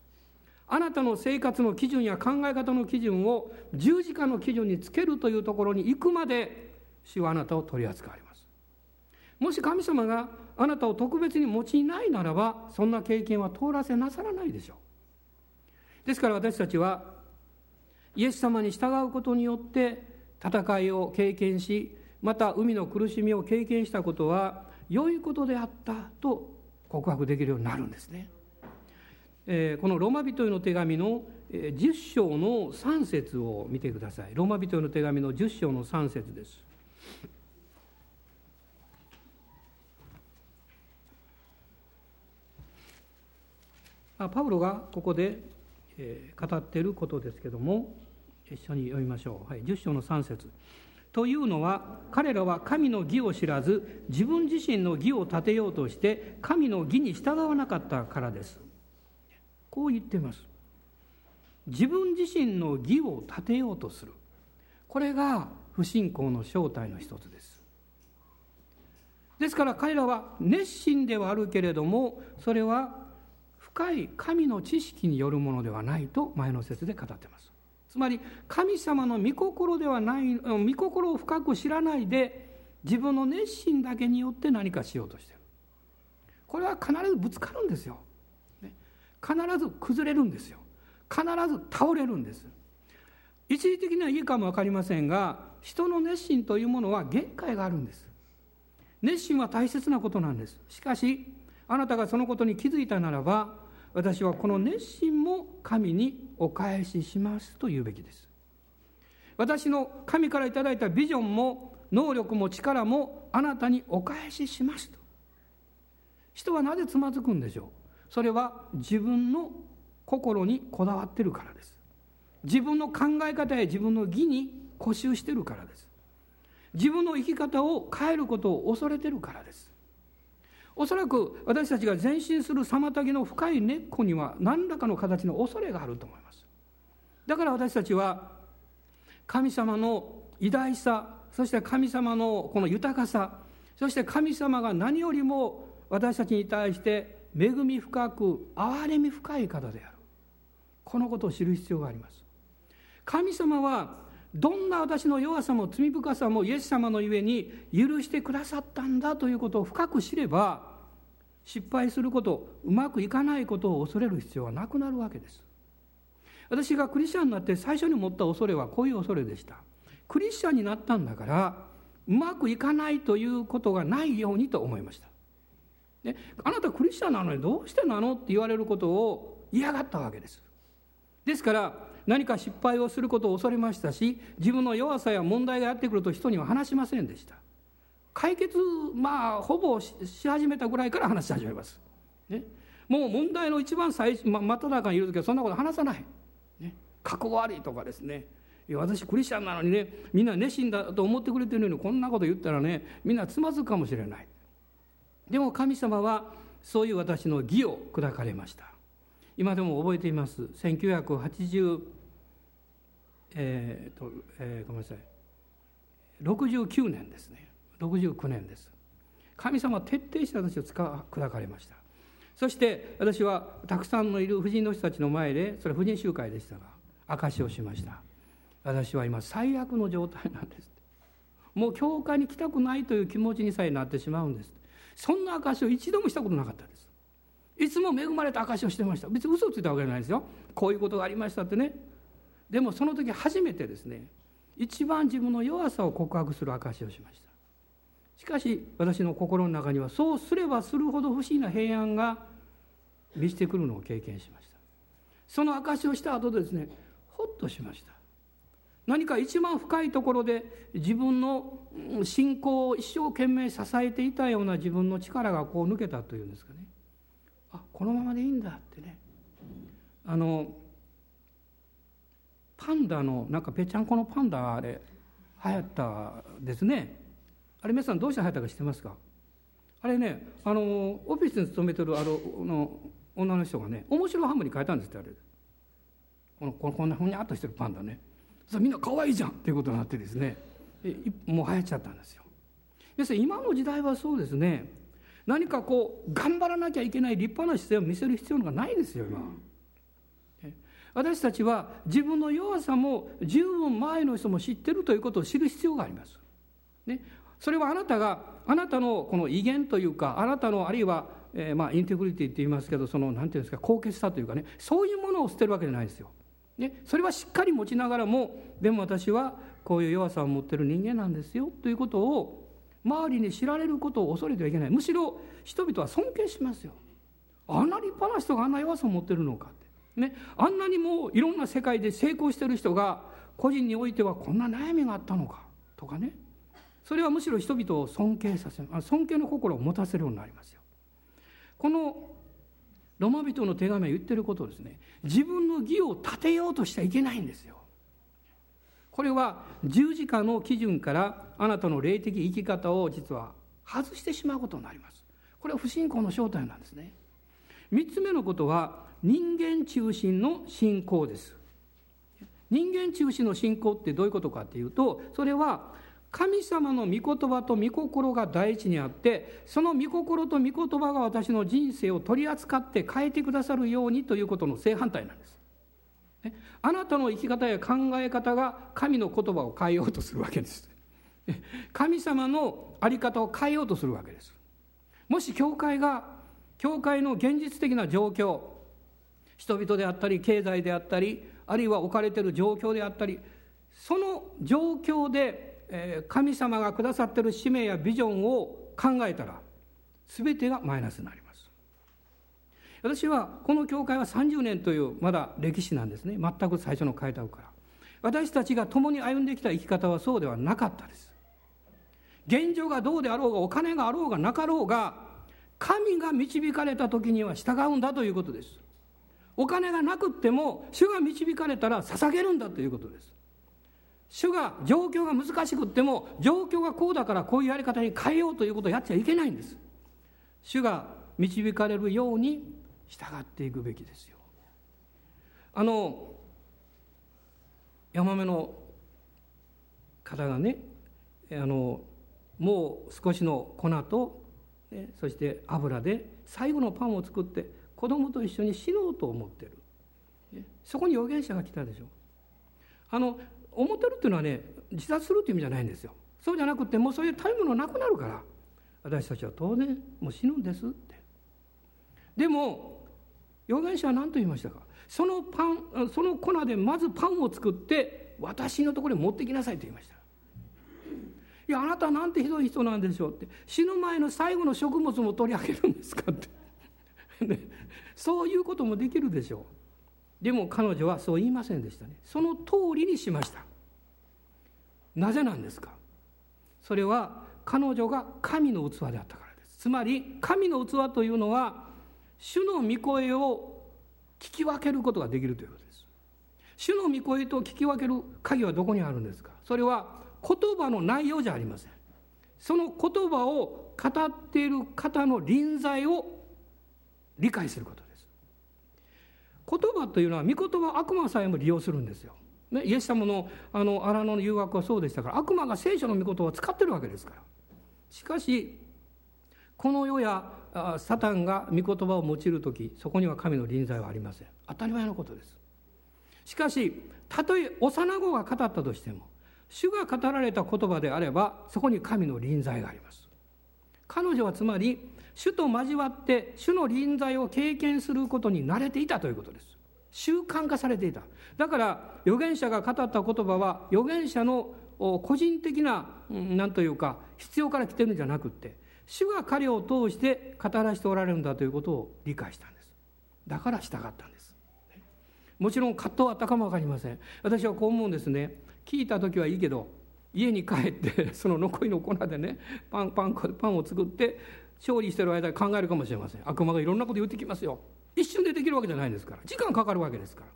あなたの生活の基準や考え方の基準を十字架の基準につけるというところに行くまで主はあなたを取り扱われます。もし神様があなたを特別に用いないならばそんな経験は通らせなさらないでしょう。ですから私たちはイエス様に従うことによって戦いを経験しまた海の苦しみを経験したことは良いことであったと告白できるようになるんですね。えー、このローマ人への手紙の10章の3節を見てください。ローマ人への手紙の10章の3節です。パウロがここで、えー、語っていることですけども一緒に読みましょう、はい、10章の3節。というのは彼らは神の義を知らず自分自身の義を立てようとして神の義に従わなかったからです。こう言っています。自分自身の義を立てようとする。これが不信仰の正体の一つです。ですから彼らは熱心ではあるけれどもそれは深い神の知識によるものではないと前の説で語ってます。つまり神様の御心ではない御心を深く知らないで自分の熱心だけによって何かしようとしてる。これは必ずぶつかるんですよ、必ず崩れるんですよ。必ず倒れるんです。一時的にはいいかも分かりませんが人の熱心というものは限界があるんです。熱心は大切なことなんです。しかしあなたがそのことに気づいたならば私はこの熱心も神にお返ししますと言うべきです。私の神から頂いたビジョンも能力も力もあなたにお返ししますと。人はなぜつまずくんでしょう？それは自分の心にこだわってるからです。自分の考え方や自分の義に固執してるからです。自分の生き方を変えることを恐れてるからです。おそらく私たちが前進する妨げの深い根っこには何らかの形の恐れがあると思います。だから私たちは神様の偉大さそして神様のこの豊かさそして神様が何よりも私たちに対して恵み深く憐れみ深い方である。このことを知る必要があります。神様はどんな私の弱さも罪深さもイエス様のゆえに許してくださったんだということを深く知れば失敗することうまくいかないことを恐れる必要はなくなるわけです。私がクリスチャンになって最初に持った恐れはこういう恐れでした。クリスチャンになったんだからうまくいかないということがないようにと思いました、あなたクリスチャンなのにどうしてなのって言われることを嫌がったわけです。ですから何か失敗をすることを恐れましたし自分の弱さや問題がやってくると人には話しませんでした。解決まあほぼし始めたぐらいから話し始めます、ね、もう問題の一番最初、ま、真っ只中にいる時はそんなこと話さない、ね、過去悪いとかですね。私クリスチャンなのにねみんな熱心だと思ってくれてるのにこんなこと言ったらねみんなつまずくかもしれない。でも神様はそういう私の義を砕かれました。今でも覚えています。1980えーとえー、ごめんなさい。69年ですね。69年です。神様は徹底して私を砕かれました。そして私はたくさんのいる婦人の人たちの前でそれは婦人集会でしたが証しをしました。私は今最悪の状態なんです。もう教会に来たくないという気持ちにさえなってしまうんです。そんな証を一度もしたことなかったです。いつも恵まれた証をしてました。別に嘘をついたわけじゃないですよ。こういうことがありましたってね。でもその時初めてですね一番自分の弱さを告白する証をしました。しかし私の心の中にはそうすればするほど不思議な平安が満ちてくるのを経験しました。その証をした後でですねほっとしました。何か一番深いところで自分の信仰を一生懸命支えていたような自分の力がこう抜けたというんですかね。あこのままでいいんだってね。あのパンダのなんかぺちゃんこのパンダあれ流行ったですね。あれ皆さんどうして流行ったか知ってますか？あれねあのオフィスに勤めてるあの女の人がね面白ハムに変えたんですってあれ。このこんなふにゃっとしてるパンダね。そみんな可愛いじゃんっていうことになってですね。もう流行っちゃったんですよ。要するに今の時代はそうですね。何かこう頑張らなきゃいけない立派な姿勢を見せる必要がないですよ今。私たちは自分の弱さも十分前の人も知ってるということを知る必要があります、ね、それはあなたがあなたのこの威厳というかあなたのあるいは、えー、まあインテグリティって言いますけどその何て言うんですか高潔さというかね。そういうものを捨てるわけじゃないですよ。ね、それはしっかり持ちながらもでも私はこういう弱さを持ってる人間なんですよということを周りに知られることを恐れてはいけない。むしろ人々は尊敬しますよ。あんな立派な人があんな弱さを持ってるのかって、ね、あんなにもういろんな世界で成功してる人が個人においてはこんな悩みがあったのか。とかね。それはむしろ人々を尊敬させる尊敬の心を持たせるようになりますよ。このロマ人の手紙は言ってることですね。自分の義を立てようとしちゃいけないんですよ。これは十字架の基準からあなたの霊的生き方を実は外してしまうことになります。これは不信仰の正体なんですね。3つ目のことは人間中心の信仰です。人間中心の信仰ってどういうことかっていうとそれは神様の御言葉と御心が第一にあってその御心と御言葉が私の人生を取り扱って変えてくださるようにということの正反対なんです。あなたの生き方や考え方が神の言葉を変えようとするわけです。神様の在り方を変えようとするわけです。もし教会が教会の現実的な状況人々であったり経済であったりあるいは置かれている状況であったりその状況で神様がくださっている使命やビジョンを考えたら全てがマイナスになります私はこの教会は30年というまだ歴史なんですね。全く最初の開拓から。私たちが共に歩んできた生き方はそうではなかったです。現状がどうであろうがお金があろうがなかろうが神が導かれた時には従うんだということです。お金がなくっても主が導かれたら捧げるんだということです。主が状況が難しくっても状況がこうだからこういうやり方に変えようということをやっちゃいけないんです。主が導かれるように従っていくべきですよ。あのヤマメの方がねあのもう少しの粉と、ね、そして油で最後のパンを作って子供と一緒に死のうと思ってる、ね、そこに預言者が来たでしょ。あの思ってるっていうのはね自殺するっていう意味じゃないんですよ。そうじゃなくてもうそういう食べ物なくなるから。私たちは当然もう死ぬんですって。でも預言者は何と言いましたか？そのパンその粉でまずパンを作って私のところに持ってきなさいと言いました。いやあなたなんてひどい人なんでしょうって。死ぬ前の最後の食物も取り上げるんですかって。そういうこともできるでしょう。でも彼女はそう言いませんでしたね。その通りにしました。なぜなんですか？それは彼女が神の器であったからです。つまり神の器というのは主の御声を聞き分けることができるということです主の御声と聞き分ける鍵はどこにあるんですか？それは言葉の内容じゃありませんその言葉を語っている方の臨在を理解することです言葉というのは御言葉悪魔さえも利用するんですよ。ね、イエス様のあの荒野の誘惑はそうでしたから悪魔が聖書の御言葉を使ってるわけですから。しかしこの世やサタンが御言葉を用いる時そこには神の臨在はありません。当たり前のことです。しかしたとえ幼子が語ったとしても主が語られた言葉であればそこに神の臨在があります。彼女はつまり主と交わって主の臨在を経験することに慣れていたということです。習慣化されていた。だから預言者が語った言葉は預言者の個人的な何というか必要から来てるんじゃなくって主が彼を通して語らせておられるんだということを理解したんです。だから従ったんです。もちろん葛藤はあったかも分かりません。私はこう思うんですね。聞いた時はいいけど家に帰って その残りの粉でねパンパンパンを作って勝利してる間に考えるかもしれません。悪魔がいろんなこと言ってきますよ。一瞬でできるわけじゃないですから。時間かかるわけですから。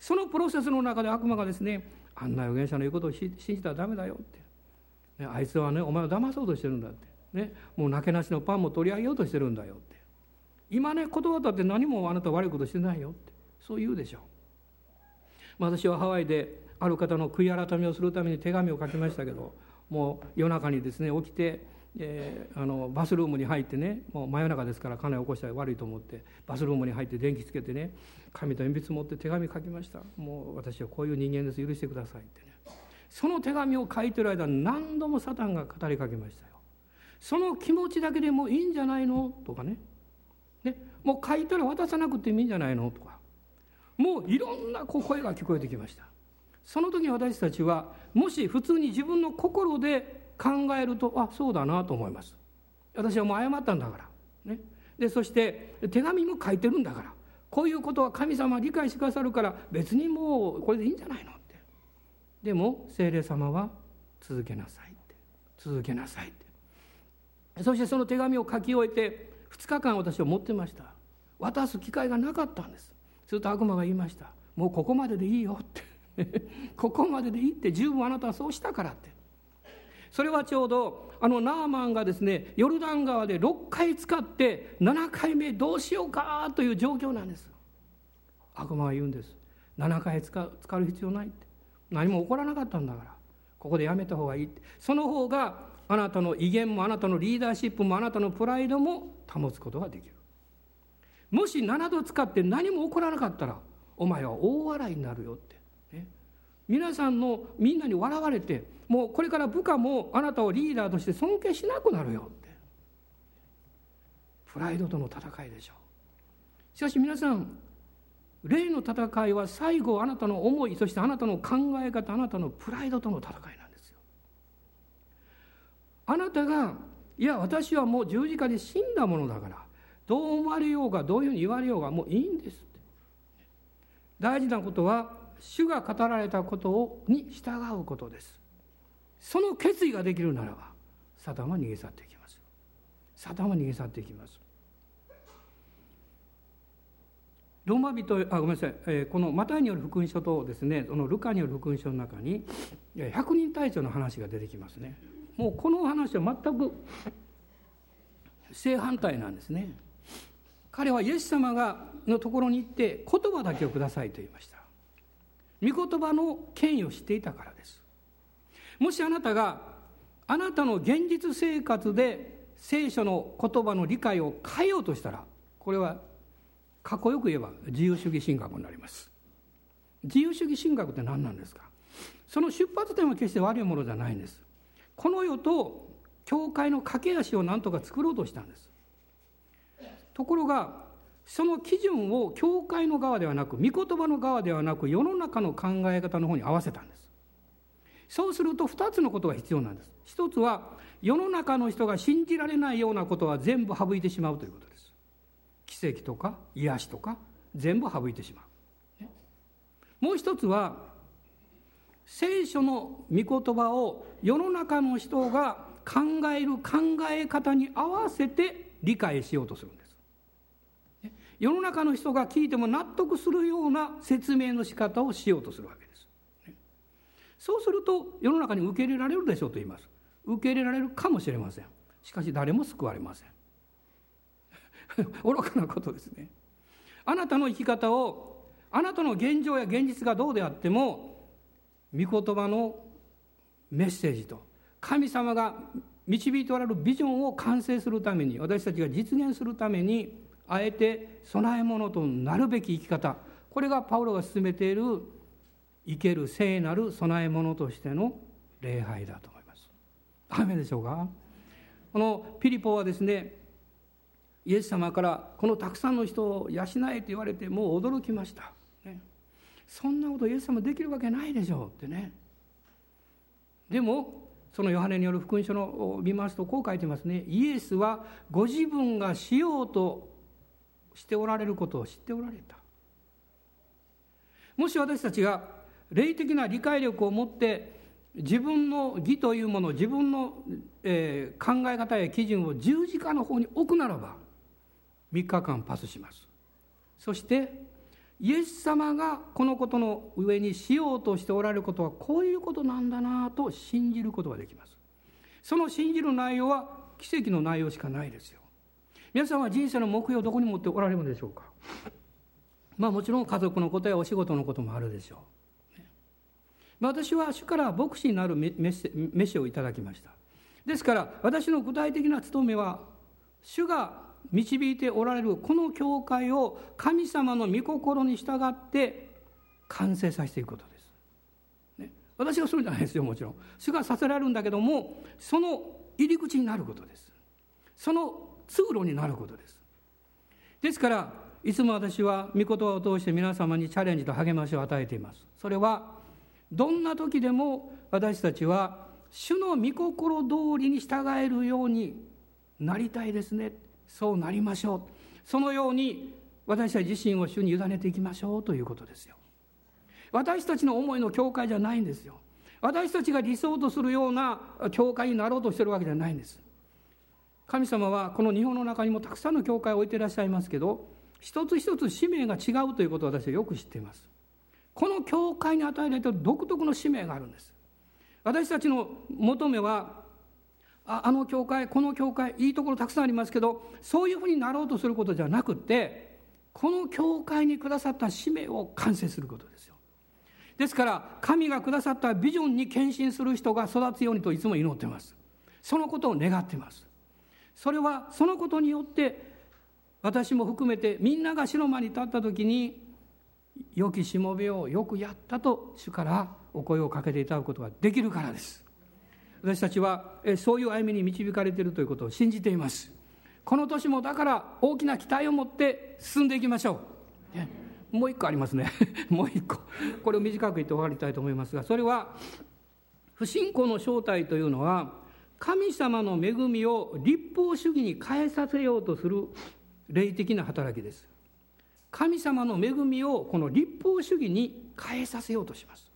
そのプロセスの中で悪魔がですねあんな預言者の言うことを信じたらダメだよって、ね、あいつはねお前を騙そうとしてるんだって、ね、もうなけなしのパンも取り上げようとしてるんだよって。今ね言葉だって何もあなた悪いことしてないよって。そう言うでしょう、まあ、私はハワイである方の悔い改めをするために手紙を書きましたけどもう夜中にですね起きてえー、あのバスルームに入ってねもう真夜中ですから家内起こしたら悪いと思ってバスルームに入って電気つけてね紙と鉛筆持って手紙書きました。もう私はこういう人間です。許してくださいってね。その手紙を書いてる間何度もサタンが語りかけました。その気持ちだけでもいいんじゃないの？とかね。ね。もう書いたら渡さなくてもいいんじゃないの？とか。もういろんな声が聞こえてきました。その時私たちはもし普通に自分の心で考えるとあそうだなと思います。私はもう謝ったんだから、ね、でそして手紙も書いてるんだから。こういうことは神様は理解してくださるから別にもうこれでいいんじゃないの？って。でも精霊様は続けなさいって。続けなさいって。そしてその手紙を書き終えて2日間私は持ってました。渡す機会がなかったんです。すると悪魔が言いました。もうここまででいいよって。ここまででいいって。十分あなたはそうしたからって。それはちょうどあのナーマンがですねヨルダン川で6回使って7回目どうしようかという状況なんです。悪魔は言うんです。7回使う使う必要ないって。何も起こらなかったんだから。ここでやめた方がいいって。その方があなたの威厳もあなたのリーダーシップもあなたのプライドも保つことができる。もし7度使って何も起こらなかったらお前は大笑いになるよって、ね、皆さんのみんなに笑われてもうこれから部下もあなたをリーダーとして尊敬しなくなるよって。プライドとの戦いでしょう。しかし皆さん霊の戦いは最後あなたの思いそしてあなたの考え方あなたのプライドとの戦いなんですよあなたがいや私はもう十字架で死んだものだからどう思われようがどういうふうに言われようがもういいんですって。大事なことは主が語られたことをに従うことです。その決意ができるならばサタンは逃げ去っていきます。サタンは逃げ去っていきます。ローマ人あごめんなさい、え、このマタイによる福音書とですねそのルカによる福音書の中に百人隊長の話が出てきますね。もうこの話は全く正反対なんですね。彼はイエス様がのところに行って言葉だけをくださいと言いました。御言葉の権威を知っていたからです。もしあなたがあなたの現実生活で聖書の言葉の理解を変えようとしたらこれはかっこよく言えば自由主義神学になります。自由主義神学って何なんですか？その出発点は決して悪いものじゃないんです。この世と教会の駆け足を何とか作ろうとしたんです。ところがその基準を教会の側ではなく御言葉の側ではなく世の中の考え方の方に合わせたんです。そうすると2つのことが必要なんです。一つは世の中の人が信じられないようなことは全部省いてしまうということです。奇跡とか癒しとか全部省いてしまう、もう一つは聖書の御言葉を世の中の人が考える考え方に合わせて理解しようとするんです。世の中の人が聞いても納得するような説明の仕方をしようとするわけです。そうすると世の中に受け入れられるでしょうと言います。受け入れられるかもしれません。しかし誰も救われません。愚かなことですね。あなたの生き方をあなたの現状や現実がどうであっても御言葉のメッセージと神様が導いておられるビジョンを完成するために私たちが実現するためにあえて備え物となるべき生き方。これがパウロが進めている生ける聖なる備え物としての礼拝だと思います。ダメでしょうか？このピリポはですねイエス様からこのたくさんの人を養えと言われてもう驚きました、ね、そんなことイエス様できるわけないでしょうってね。でもそのヨハネによる福音書のを見ますとこう書いてますね。イエスはご自分がしようとしておられることを知っておられた。もし私たちが霊的な理解力を持って自分の義というもの自分の、えー、考え方や基準を十字架の方に置くならば3日間パスします。そしてイエス様がこのことの上にしようとしておられることはこういうことなんだなと信じることができます。その信じる内容は奇跡の内容しかないですよ。皆さんは人生の目標をどこに持っておられるのでしょうか？まあもちろん家族のことやお仕事のこともあるでしょう、まあ、私は主から牧師になるメッシをいただきました。ですから私の具体的な務めは主が導いておられるこの教会を神様の御心に従って完成させていくことです。ね、私がそれじゃないですよもちろん。主がさせられるんだけどもその入り口になることです。その通路になることです。ですからいつも私は御言葉を通して皆様にチャレンジと励ましを与えています。それはどんな時でも私たちは主の御心通りに従えるようになりたいですねそうなりましょう。そのように私たち自身を主に委ねていきましょうということですよ。私たちの思いの教会じゃないんですよ。私たちが理想とするような教会になろうとしてるわけじゃないんです。神様はこの日本の中にもたくさんの教会を置いていらっしゃいますけど一つ一つ使命が違うということを私はよく知っています。この教会に与えられている独特の使命があるんです。私たちの求めはああの教会この教会いいところたくさんありますけどそういうふうになろうとすることじゃなくてこの教会にくださった使命を完成することですよ。ですから神がくださったビジョンに献身する人が育つようにといつも祈ってます。そのことを願ってます。それはそのことによって私も含めてみんなが白間に立った時に良きしもべをよくやったと主からお声をかけていただくことができるからです。私たちはそういう歩みに導かれているということを信じています。この年もだから大きな期待を持って進んでいきましょう、もう一個ありますね。もう一個。これを短く言って終わりたいと思いますがそれは不信仰の正体というのは神様の恵みを立法主義に変えさせようとする霊的な働きです。神様の恵みをこの立法主義に変えさせようとします。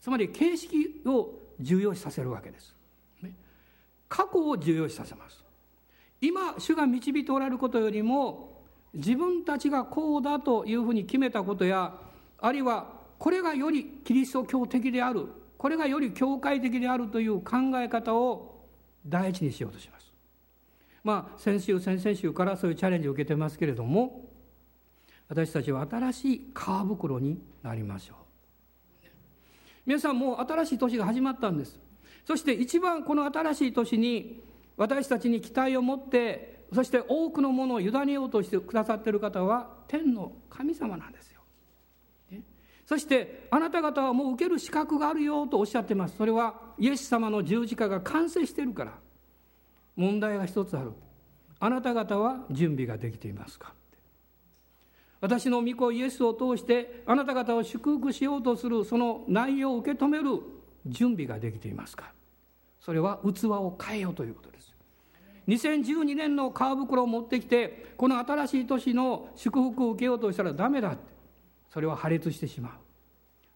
つまり形式を重要視させるわけです。過去を重要視させます。今、主が導いておられることよりも、自分たちがこうだというふうに決めたことや、あるいはこれがよりキリスト教的である、これがより教会的であるという考え方を第一にしようとします。まあ、先週、先々週からそういうチャレンジを受けてますけれども、私たちは新しい皮袋になりましょう。皆さんもう新しい年が始まったんです。そして一番この新しい年に私たちに期待を持ってそして多くのものを委ねようとしてくださっている方は天の神様なんですよ、そしてあなた方はもう受ける資格があるよとおっしゃってます。それはイエス様の十字架が完成しているから。問題が一つある。あなた方は準備ができていますか？私の御子イエスを通してあなた方を祝福しようとするその内容を受け止める準備ができていますかそれは器を変えようということです。2012年の皮袋を持ってきてこの新しい年の祝福を受けようとしたらダメだって。それは破裂してしまう。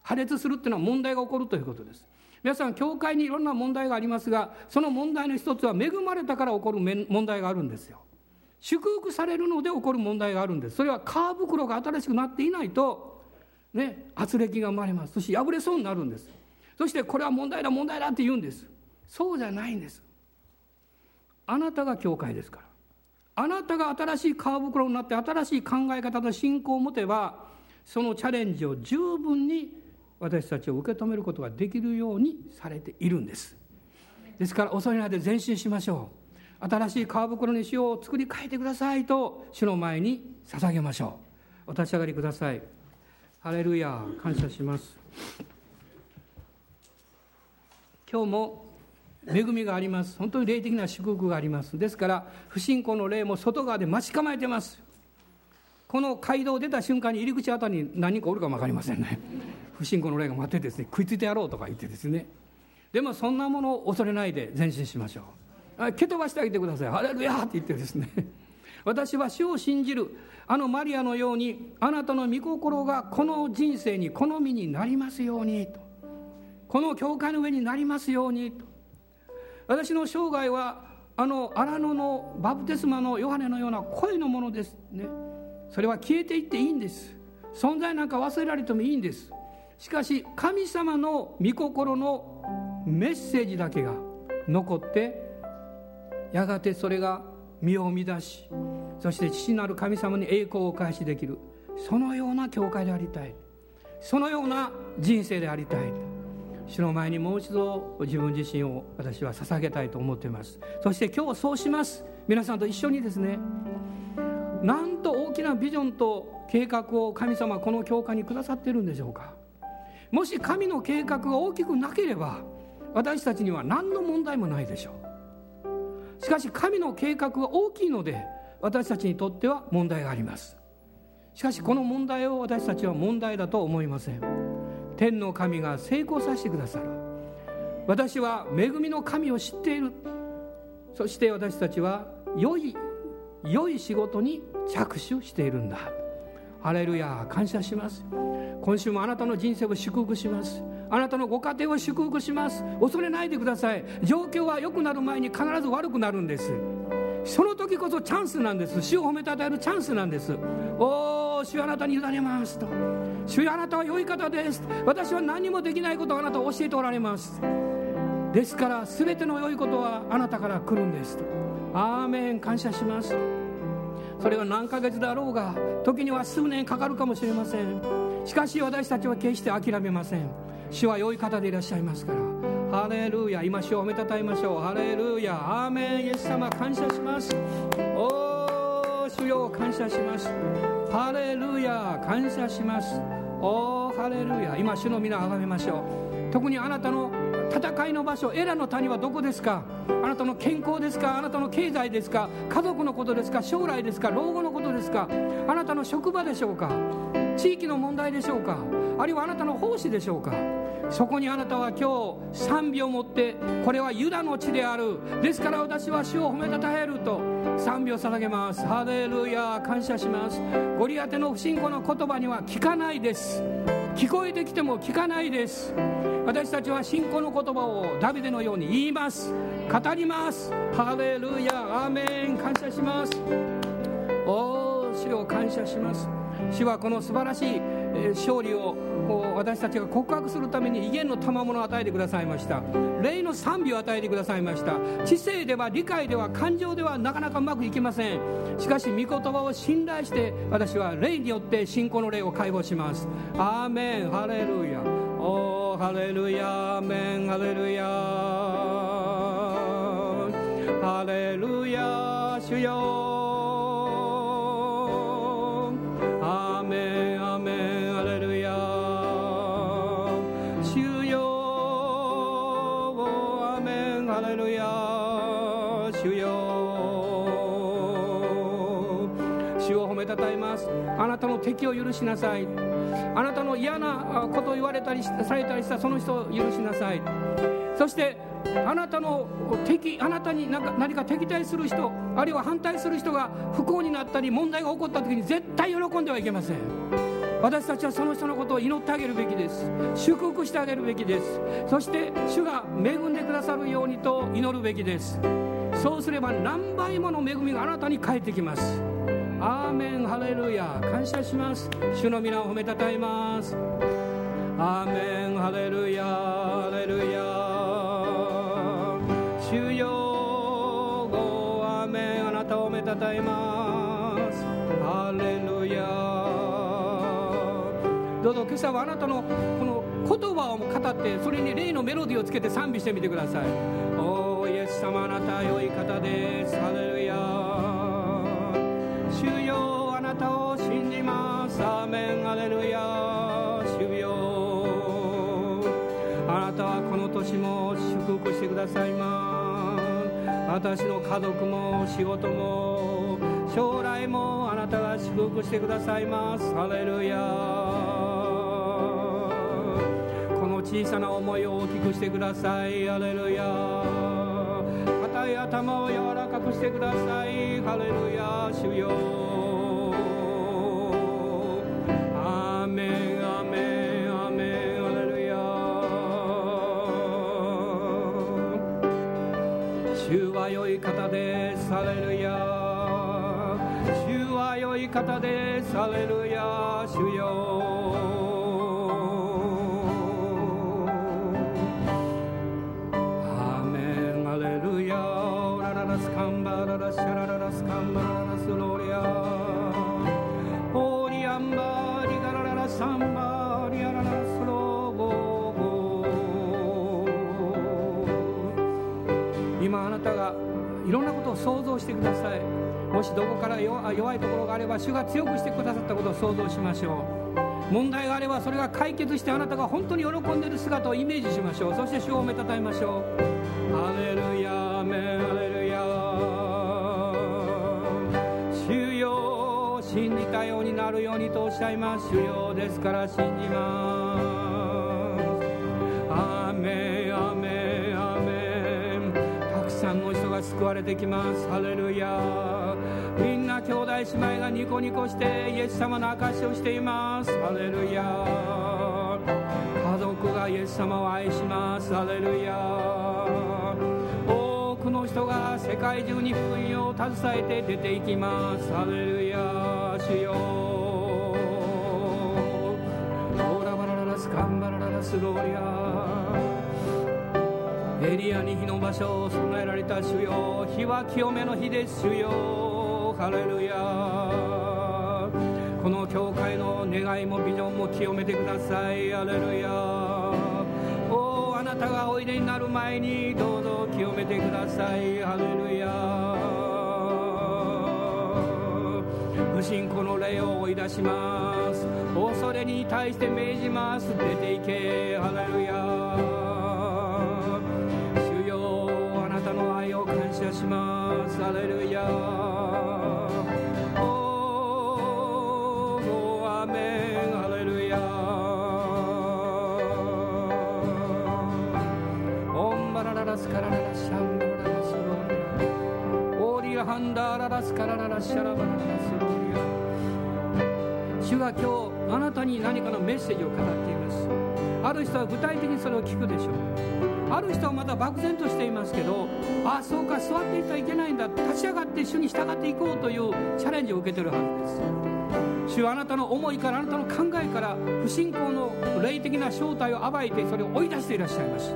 破裂するっていうのは問題が起こるということです。皆さん教会にいろんな問題がありますがその問題の一つは恵まれたから起こる問題があるんですよ。祝福されるので起こる問題があるんです。それは皮袋が新しくなっていないとね圧力が生まれます。そして破れそうになるんです。そしてこれは問題だ問題だって言うんです。そうじゃないんです。あなたが教会ですから。あなたが新しい皮袋になって新しい考え方と信仰を持てばそのチャレンジを十分に私たちを受け止めることができるようにされているんです。ですから恐れないで前進しましょう。新しい皮袋に塩を作り変えてくださいと主の前に捧げましょう。お立ち上がりください。ハレルヤ感謝します。今日も恵みがあります。本当に霊的な祝福があります。ですから不信仰の霊も外側で待ち構えてます。この街道を出た瞬間に入り口あたりに何人かおるかも分かりませんね。不信仰の霊が待ってですね食いついてやろうとか言ってですね。でもそんなものを恐れないで前進しましょう。蹴飛ばしてあげてください。ハレルヤって言ってですね。私は主を信じる。あのマリアのようにあなたの御心がこの人生に好みになりますようにと。この教会の上になりますようにと。私の生涯はあの荒野のバプテスマのヨハネのような声のものですね。それは消えていっていいんです。存在なんか忘れられてもいいんです。しかし神様の御心のメッセージだけが残ってやがてそれが実を生み出しそして父なる神様に栄光を返しできる。そのような教会でありたい。そのような人生でありたい。主の前にもう一度自分自身を私は捧げたいと思っています。そして今日そうします。皆さんと一緒にですねなんと大きなビジョンと計画を神様この教会にくださっているんでしょうか。もし神の計画が大きくなければ私たちには何の問題もないでしょう。しかし神の計画は大きいので私たちにとっては問題があります。しかしこの問題を私たちは問題だと思いません。天の神が成功させてくださる。私は恵みの神を知っている。そして私たちは良い良い仕事に着手しているんだ。ハレルヤ感謝します。今週もあなたの人生を祝福します。あなたのご家庭を祝福します。恐れないでください。状況は良くなる前に必ず悪くなるんです。その時こそチャンスなんです。主を褒めたたえるチャンスなんです。おお主あなたに委ねますと。主あなたは良い方です。私は何もできないことをあなたは教えておられます。ですから全ての良いことはあなたから来るんですと。アーメン。感謝します。それは何ヶ月だろうが。時には数年かかるかもしれません。しかし私たちは決して諦めません。主は良い方でいらっしゃいますから。ハレルヤ。今主を褒めたたえましょう。ハレルヤ。アーメン。イエス様感謝します。おー主よ感謝します。ハレルヤ。感謝します。おーハレルヤ。今主の皆あがめましょう。特にあなたの戦いの場所エラの谷はどこですか？あなたの健康ですか？あなたの経済ですか？家族のことですか？将来ですか？老後のことですか？あなたの職場でしょうか？地域の問題でしょうか？あるいはあなたの奉仕でしょうか？そこにあなたは今日賛美を持ってこれはユダの地である。ですから私は主を褒めたたえると賛美を捧げます。ハレルヤ感謝します。ゴリアテの不信仰の言葉には聞かないです。聞こえてきても聞かないです。私たちは信仰の言葉をダビデのように言います。語ります。ハレルヤアーメン。感謝します。おお主を感謝します。主はこの素晴らしい勝利を私たちが告白するために威厳の賜物を与えてくださいました。霊の賛美を与えてくださいました。知性では理解では感情ではなかなかうまくいきません。しかし御言葉を信頼して私は霊によって信仰の霊を解放します。アーメン。ハレルヤ。おーハレルヤアーメンハレルヤハレルヤ主よなたの敵を許しなさい。あなたの嫌なことを言われたりされたりしたその人を許しなさい。そしてあなたの敵あなたに何か何か敵対する人あるいは反対する人が不幸になったり問題が起こった時に絶対喜んではいけません。私たちはその人のことを祈ってあげるべきです。祝福してあげるべきです。そして主が恵んでくださるようにと祈るべきです。そうすれば何倍もの恵みがあなたに返ってきます。アーメンハレルヤ感謝します。主の皆を褒めたたえます。アーメンハレルヤハレルヤ主よごアーメン。あなたを褒めたたえます。ハレルヤどうぞ今朝はあなたのこの言葉を語ってそれに霊のメロディーをつけて賛美してみてください。おおイエス様あなた良い方です。ハレルヤ主よあなたを信じます。アーメン。アレルヤ。主よ。あなたはこの年も祝福してくださいます。私の家族も仕事も将来もあなたが祝福してくださいます。ハレルヤ。この小さな思いを大きくしてください。ハレルヤ。硬い頭を柔らかくしてください。ハレルヤ主よ。アーメンアーメンアーメンハレルヤ。主は良い方です。ハレルヤ。主は良い方です。ハレルヤ主よ。ことを想像してください。もしどこから弱いところがあれば主が強くしてくださったことを想像しましょう。問題があればそれが解決してあなたが本当に喜んでいる姿をイメージしましょう。そして主をめたたえましょう。ハレルヤメレルヤ。主よ信じたようになるようにとおっしゃいます。主よですから信じます。救われてきます。ハレルヤみんな兄弟姉妹がニコニコしてイエス様の証しをしています。ハレルヤ家族がイエス様を愛します。ハレルヤ多くの人が世界中に福音を携えて出ていきます。ハレルヤ主よオーラバラララスカンバラララスローリアエリアに火の場所を備えられた主よ。火は清めの日です主よ。ハレルヤ。この教会の願いもビジョンも清めてください。ハレルヤ。おおあなたがおいでになる前にどうぞ清めてください。ハレルヤ。不信仰の霊を追い出します。恐れに対して命じます。出ていけ。ハレルヤ。ますハレルヤンダーララスカラララシャラバララスローリア主は今日あなたに何かのメッセージを語っています。ある人は具体的にそれを聞くでしょう。ある人はまた漠然としていますけどああそうか座っていたらいけないんだ。立ち上がって主に従っていこうというチャレンジを受けてるはずです。主はあなたの思いからあなたの考えから不信仰の霊的な正体を暴いてそれを追い出していらっしゃいます。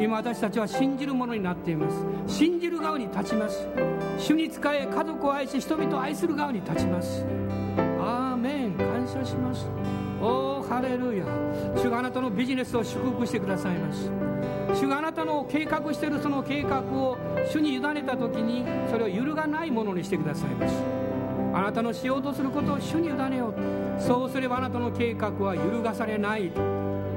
今私たちは信じるものになっています。信じる側に立ちます。主に仕え家族を愛し人々を愛する側に立ちます。アーメン。感謝します。おーハレルヤ主があなたのビジネスを祝福してくださいます。主があなたの計画しているその計画を主に委ねた時にそれを揺るがないものにしてくださいます。あなたのしようとすることを主に委ねようそうすればあなたの計画は揺るがされないと。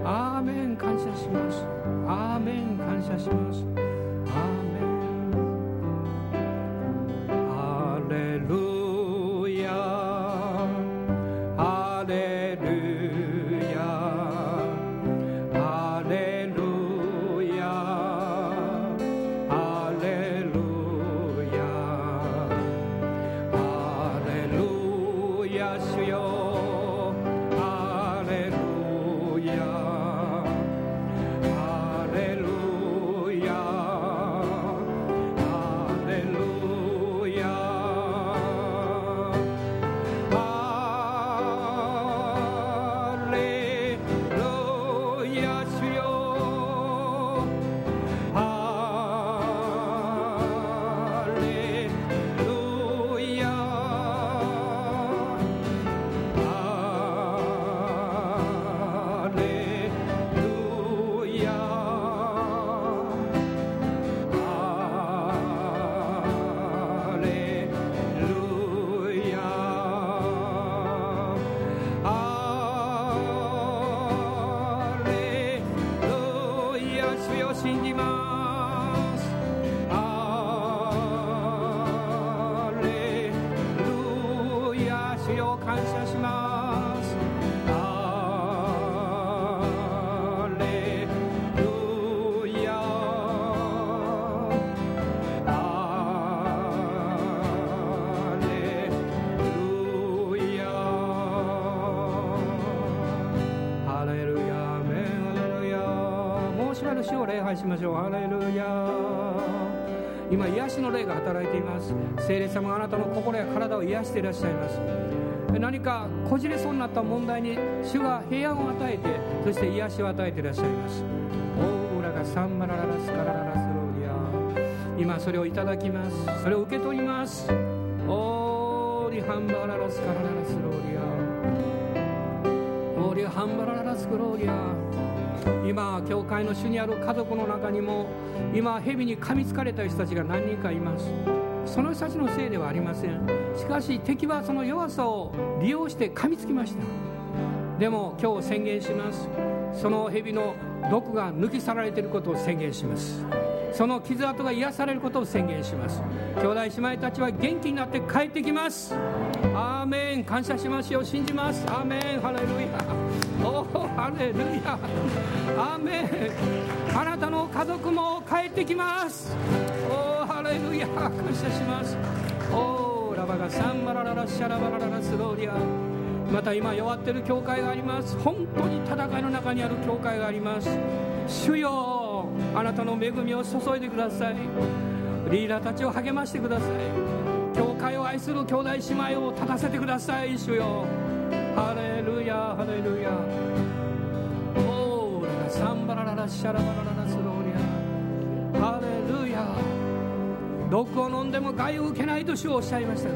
アーメン。感謝します。アーメン。感謝します。主を礼拝しましょう。ハレルヤ今癒しの霊が働いています。聖霊様があなたの心や体を癒していらっしゃいます。何かこじれそうになった問題に主が平安を与えてそして癒しを与えていらっしゃいます。オーラがサンマラララスカラララスローリア今それをいただきます。それを受け取ります。オーリハンバララスカラララスローリアオーリハンバラララスクローリア今教会の主にある家族の中にも今蛇に噛みつかれた人たちが何人かいます。その人たちのせいではありません。しかし敵はその弱さを利用して噛みつきました。でも今日宣言します。その蛇の毒が抜き去られていることを宣言します。その傷跡が癒されることを宣言します。兄弟姉妹たちは元気になって帰ってきます。アーメン感謝しますよ。信じます。アーメンハレルヤおおハレルヤアーメンあなたの家族も帰ってきます。おおハレルヤ感謝します。おおラバがサンバラララシャラバラララスローリアまた今弱ってる教会があります。本当に戦いの中にある教会があります。主よあなたの恵みを注いでください。リーダーたちを励ましてください。教会を愛する兄弟姉妹を立たせてください主よ。ハレルヤハレルヤ。オーラサンバラララシャラバラララスローリア。ハレルヤ。毒を飲んでも害を受けないと主をおっしゃいましたが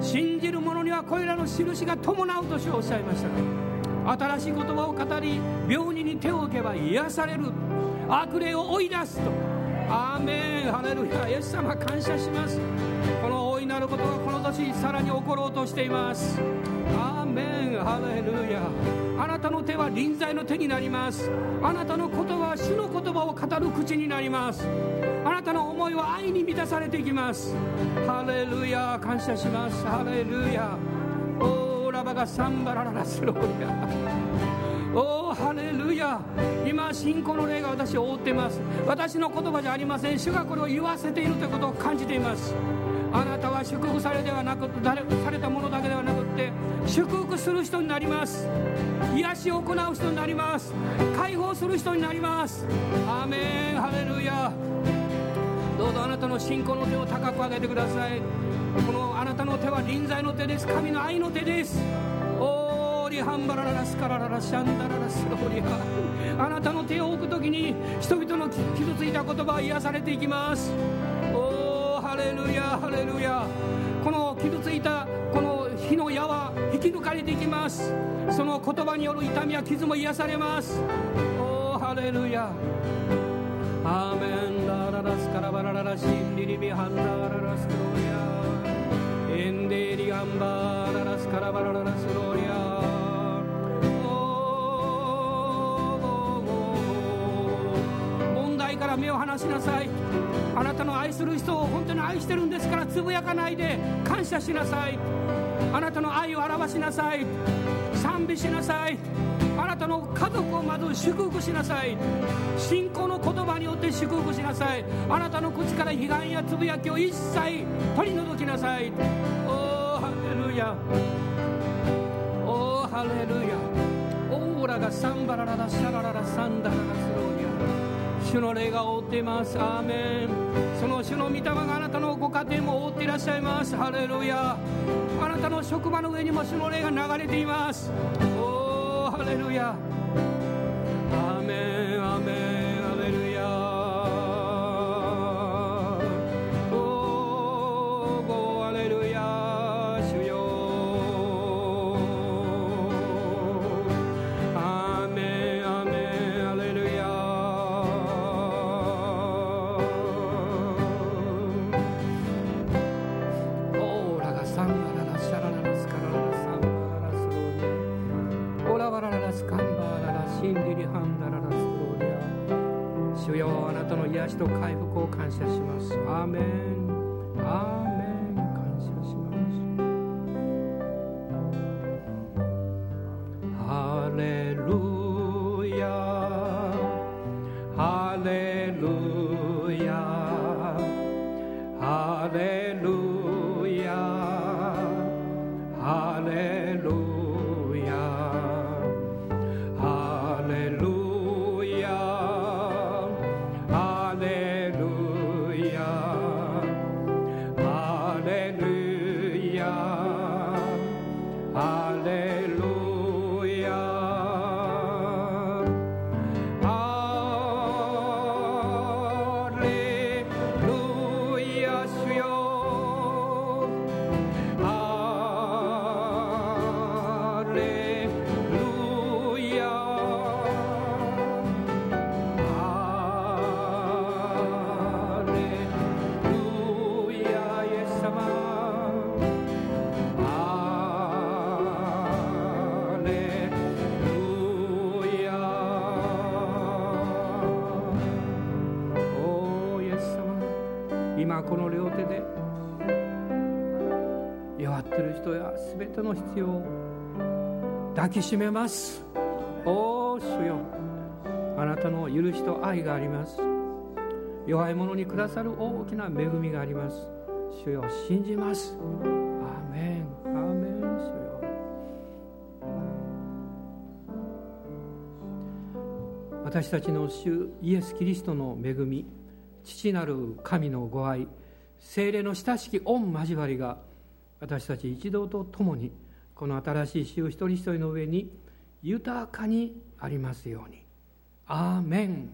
信じる者にはこれらの印が伴うと主をおっしゃいましたが新しい言葉を語り病人に手を置けば癒される。悪霊を追い出すと。アーメンハレルヤイエス様感謝します。この大いなることがこの年さらに起ころうとしています。アーメンハレルヤあなたの手は臨在の手になります。あなたの言葉は主の言葉を語る口になります。あなたの思いは愛に満たされていきます。ハレルヤ感謝します。ハレルヤオーラバがサンバラララスローリア。おおハレルヤ。今信仰の霊が私を覆っています。私の言葉じゃありません。主がこれを言わせているということを感じています。あなたは祝福されではなくされたものだけではなくって祝福する人になります。癒しを行う人になります。解放する人になります。アーメン。ハレルヤ。どうぞあなたの信仰の手を高く上げてください。このあなたの手は臨在の手です。神の愛の手です。リハンバララスカラララシャンダララスローリハあなたの手を置く時に人々の傷ついた言葉は癒されていきます。おーハレルヤハレルヤ。この傷ついたこの火の矢は引き抜かれていきます。その言葉による痛みや傷も癒されます。おーハレルヤ。アーメン。ラララスカラバラララシンリリビハンダララスローリア。エンデリアンバー。ララスカラバラララスローリア。問題から目を離しなさい。あなたの愛する人を本当に愛してるんですからつぶやかないで。感謝しなさい。あなたの愛を表しなさい。賛美しなさい。あなたの家族をまず祝福しなさい。信仰の言葉によって祝福しなさい。あなたの口から批判やつぶやきを一切取り除きなさい。おーハレルヤ。おーハレルヤ。オーラがサンバラララシャラララサンダララスロー。ニャ主の霊が覆っています。アーメン。その主の御霊があなたのご家庭も覆っていらっしゃいます。ハレルヤ。あなたの職場の上にも主の霊が流れています。おおハレルヤ。癒しと回復を感謝します。アーメン。アーメン。全ての必要を抱きしめます。おー主よ。あなたの許しと愛があります。弱い者にくださる大きな恵みがあります。主よ信じます。アーメン。アーメン主よ。私たちの主イエス・キリストの恵み父なる神のご愛精霊の親しき御交わりが私たち一同と共にこの新しい詩を一人一人の上に豊かにありますように。アーメン。